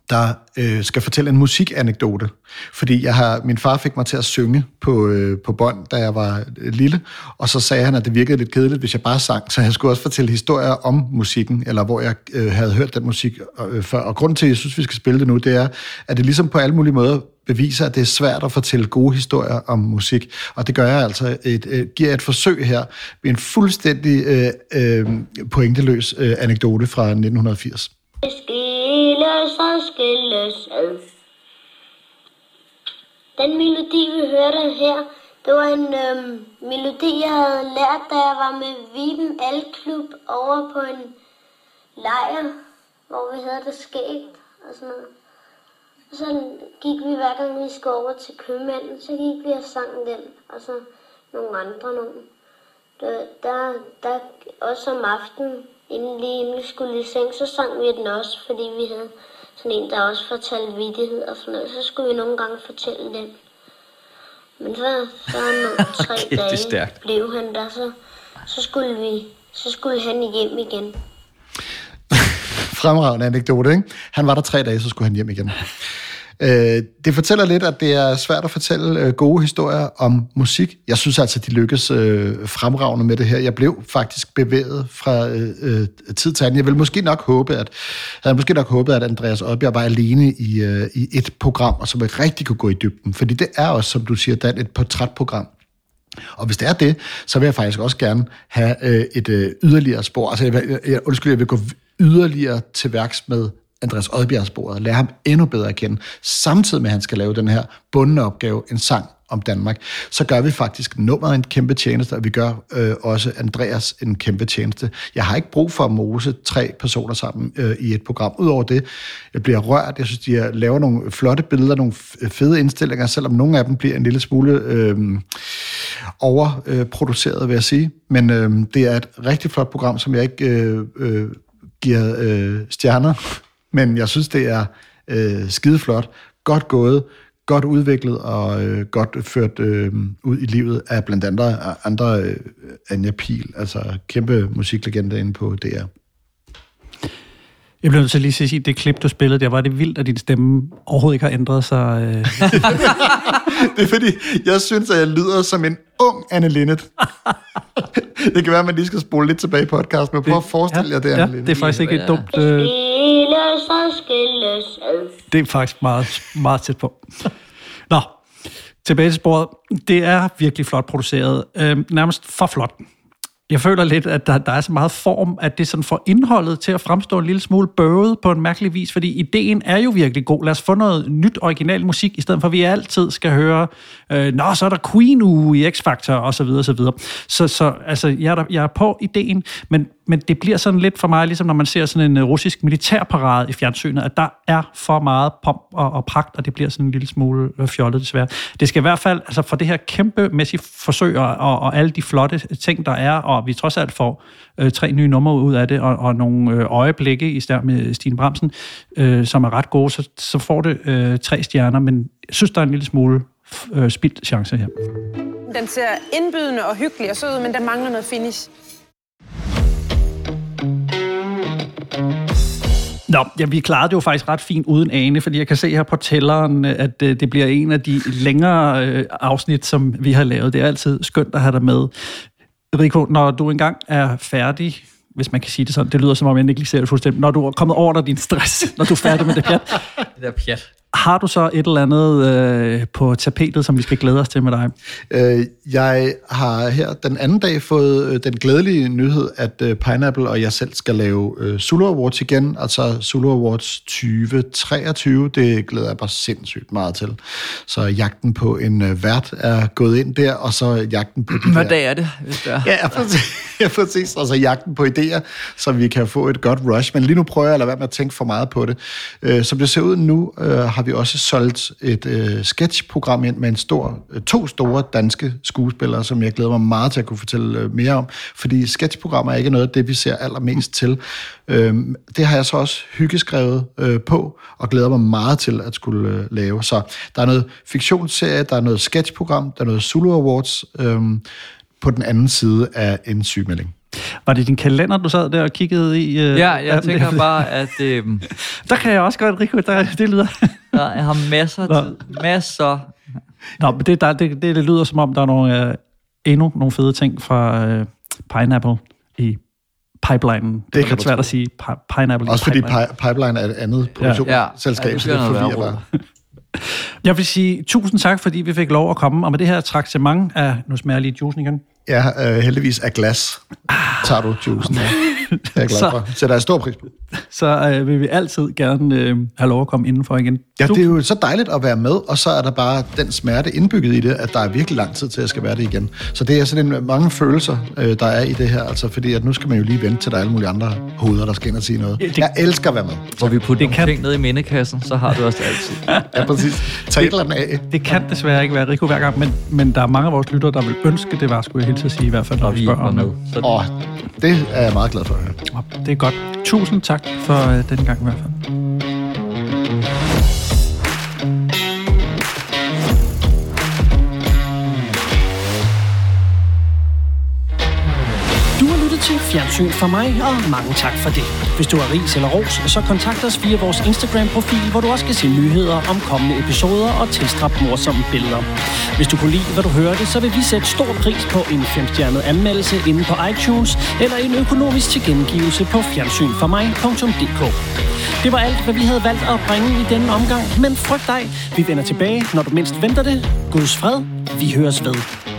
E: der øh, skal fortælle en musikanekdote. Fordi jeg har, min far fik mig til at synge på, øh, på bånd, da jeg var øh, lille, og så sagde han, at det virkede lidt kedeligt, hvis jeg bare sang, så jeg skulle også fortælle historier om musikken, eller hvor jeg øh, havde hørt den musik øh, før. Og grunden til, at jeg synes, vi skal spille det nu, det er, at det ligesom på alle mulige måder beviser, at det er svært at fortælle gode historier om musik. Og det gør jeg altså, et, øh, giver et forsøg her med en fuldstændig øh, øh, pointeløs øh, anekdote fra 1980.
W: Skilles og skilles ad. Den melodi, vi hørte her, det var en øhm, melodi, jeg havde lært, da jeg var med Viben Alklub over på en lejr, hvor vi havde det skægt og sådan noget. Og så gik vi hver gang vi skulle over til købmanden, så gik vi og sang den, og så nogle andre nogen. Der, der, der også om aftenen, inden lige inden vi skulle i seng, så sang vi den også, fordi vi havde sådan en, der også fortalte vidtighed og sådan noget. Så skulle vi nogle gange fortælle den. Men så, så nogle tre
F: Okay,
W: dage blev han der, så, så skulle vi, så skulle han hjem igen.
E: Fremragende anekdote, ikke? Han var der tre dage, så skulle han hjem igen. Øh, det fortæller lidt, at det er svært at fortælle øh, gode historier om musik. Jeg synes altså, de lykkes øh, fremragende med det her. Jeg blev faktisk bevæget fra øh, øh tid til anden. Jeg ville måske nok håbe, at havde måske nok håbet, at Andreas Oddbjerg var alene i, øh, i et program, og som rigtig kunne gå i dybden. Fordi det er også, som du siger, Dan, et portrætprogram. Og hvis det er det, så vil jeg faktisk også gerne have øh, et øh, yderligere spor. Altså, jeg, vil- jeg, undskyld, jeg vil gå yderligere til værks med Andreas Oddbjergs bordet, lære ham endnu bedre at kende, samtidig med, at han skal lave den her bundne opgave, en sang om Danmark, så gør vi faktisk nummeret en kæmpe tjeneste, og vi gør øh, også Andreas en kæmpe tjeneste. Jeg har ikke brug for at mose tre personer sammen øh, i et program. Udover det, jeg bliver rørt. Jeg synes, de laver nogle flotte billeder, nogle fede indstillinger, selvom nogle af dem bliver en lille smule øh, overproduceret, vil jeg sige. Men øh, det er et rigtig flot program, som jeg ikke øh, øh, giver øh, stjerner, men jeg synes, det er øh, skideflot, godt gået, godt udviklet og øh, godt ført øh, ud i livet af blandt andre, andre øh, Anja Pil, altså kæmpe musiklegende inde på DR.
B: Jeg bliver nødt til lige at sige, det klip, du spillede der, var det vildt, at din stemme overhovedet ikke har ændret sig. Øh.
E: Det er fordi, jeg synes, at jeg lyder som en ung Anne Linnet. det kan være, at man lige skal spole lidt tilbage i podcasten, men prøv at forestille jer det,
B: ja,
E: Anne Linnet.
B: det er faktisk ikke et dumt... Øh,
W: deles og skilles ad.
B: det er faktisk meget, meget tæt på. Nå, tilbage til sporet. Det er virkelig flot produceret. Øh, nærmest for flot. Jeg føler lidt, at der, der er så meget form, at det sådan får indholdet til at fremstå en lille smule bøvet på en mærkelig vis, fordi ideen er jo virkelig god. Lad os få noget nyt original musik, i stedet for at vi altid skal høre, øh, nå, så er der Queen uge i X-Factor, og så videre, og så videre. Så, så altså, jeg er, der, jeg er på ideen, men, men det bliver sådan lidt for mig, ligesom når man ser sådan en øh, russisk militærparade i fjernsynet, at der er for meget pomp og, og pragt, og det bliver sådan en lille smule øh, fjollet desværre. Det skal i hvert fald, altså for det her kæmpemæssige forsøg, og, og, og alle de flotte ting, der er, og vi trods alt får øh, tre nye numre ud af det, og, og nogle øh, øjeblikke, i stær med Stine Bramsen, øh, som er ret gode, så, så får det øh, tre stjerner, men jeg synes, der er en lille smule øh, spildt chance her.
X: Den ser indbydende og hyggelig og sød ud, men der mangler noget finish.
B: Nå, ja, vi klarede det jo faktisk ret fint uden ane, fordi jeg kan se her på tælleren, øh, at øh, det bliver en af de længere øh, afsnit, som vi har lavet. Det er altid skønt at have dig med. Rico, når du engang er færdig, hvis man kan sige det sådan, det lyder som om jeg ikke lige ser det fuldstændig, når du er kommet over dig din stress, når du er færdig med det pjat,
F: Det der pjat
B: har du så et eller andet øh, på tapetet, som vi skal glæde os til med dig?
E: Øh, jeg har her den anden dag fået øh, den glædelige nyhed, at øh, Pineapple og jeg selv skal lave øh, Zulu Awards igen, altså Zulu Awards 2023. Det glæder jeg mig sindssygt meget til. Så jagten på en øh, vært er gået ind der, og så jagten på de
F: Hvad
E: der...
F: dag er det, hvis det er?
E: Ja, ja, præcis. ja, præcis. Altså jagten på idéer, så vi kan få et godt rush. Men lige nu prøver jeg at lade være med at tænke for meget på det. Øh, som det ser ud nu, øh, har vi også solgt et øh, sketchprogram ind med en stor, øh, to store danske skuespillere, som jeg glæder mig meget til at kunne fortælle øh, mere om. Fordi sketchprogrammer er ikke noget af det, vi ser allermest til. Øh, det har jeg så også hyggeskrevet øh, på, og glæder mig meget til at skulle øh, lave. Så der er noget fiktionsserie, der er noget sketchprogram, der er noget Zulu Awards, øh, på den anden side af en sygemelding.
B: Var det din kalender, du sad der og kiggede i? Øh,
F: Ja, jeg tænker bare, at øh,
B: Der kan jeg også godt, Rico, der, det lyder...
F: der, jeg har masser af tid. Masser.
B: Nå, men det, der, det, det, det lyder som om, der er nogle, øh, endnu nogle fede ting fra øh, Pineapple i pipelinen. Det, det er lidt svært at sige pi- Pineapple
E: Også
B: i
E: fordi
B: pipeline.
E: Pi- Pipeline er et andet produktionsselskab,
F: Ja. Ja,
E: så
F: det
E: forvirrer bare.
B: Jeg vil sige tusind tak, fordi vi fik lov at komme, og med det her traktament af, nu smager jeg lige juicen igen.
E: Ja, øh, heldigvis af glas tager du juicen. Ja. Det er jeg glad for. Så der er stor pris på.
B: så øh, vil vi altid gerne øh, have lov at komme indenfor igen.
E: Ja, det er jo så dejligt at være med, og så er der bare den smerte indbygget i det, at der er virkelig lang tid til, at jeg skal være det igen. Så det er sådan en, mange følelser, øh, der er i det her, altså fordi at nu skal man jo lige vente til, der er alle mulige andre hoveder, der skal ind og sige noget. Jeg elsker at være med.
F: Hvor vi putter nogle ting ned i mindekassen, så har du også det altid.
E: ja, præcis. Tag et eller andet af.
B: Det kan desværre ikke være Rico hver gang, men, men der er mange af vores lyttere, der vil ønske, det var, skulle jeg helt til at sige, i hvert fald, når vi spørger om det.
E: Og det er jeg meget glad for at høre.
B: Det er godt. Tusind tak for øh, den gang i hvert fald.
D: Fjernsyn for mig, og mange tak for det. Hvis du har ris eller ros, så kontakt os via vores Instagram-profil, hvor du også kan se nyheder om kommende episoder og tilstrap morsomme billeder. Hvis du kunne lide, hvad du hørte, så vil vi sætte stor pris på en femstjernet anmeldelse inde på iTunes, eller en økonomisk tilkendegivelse på fjernsynformig.dk. Det var alt, hvad vi havde valgt at bringe i denne omgang, men frygt dig, vi vender tilbage, når du mindst venter det. Guds fred, vi høres ved.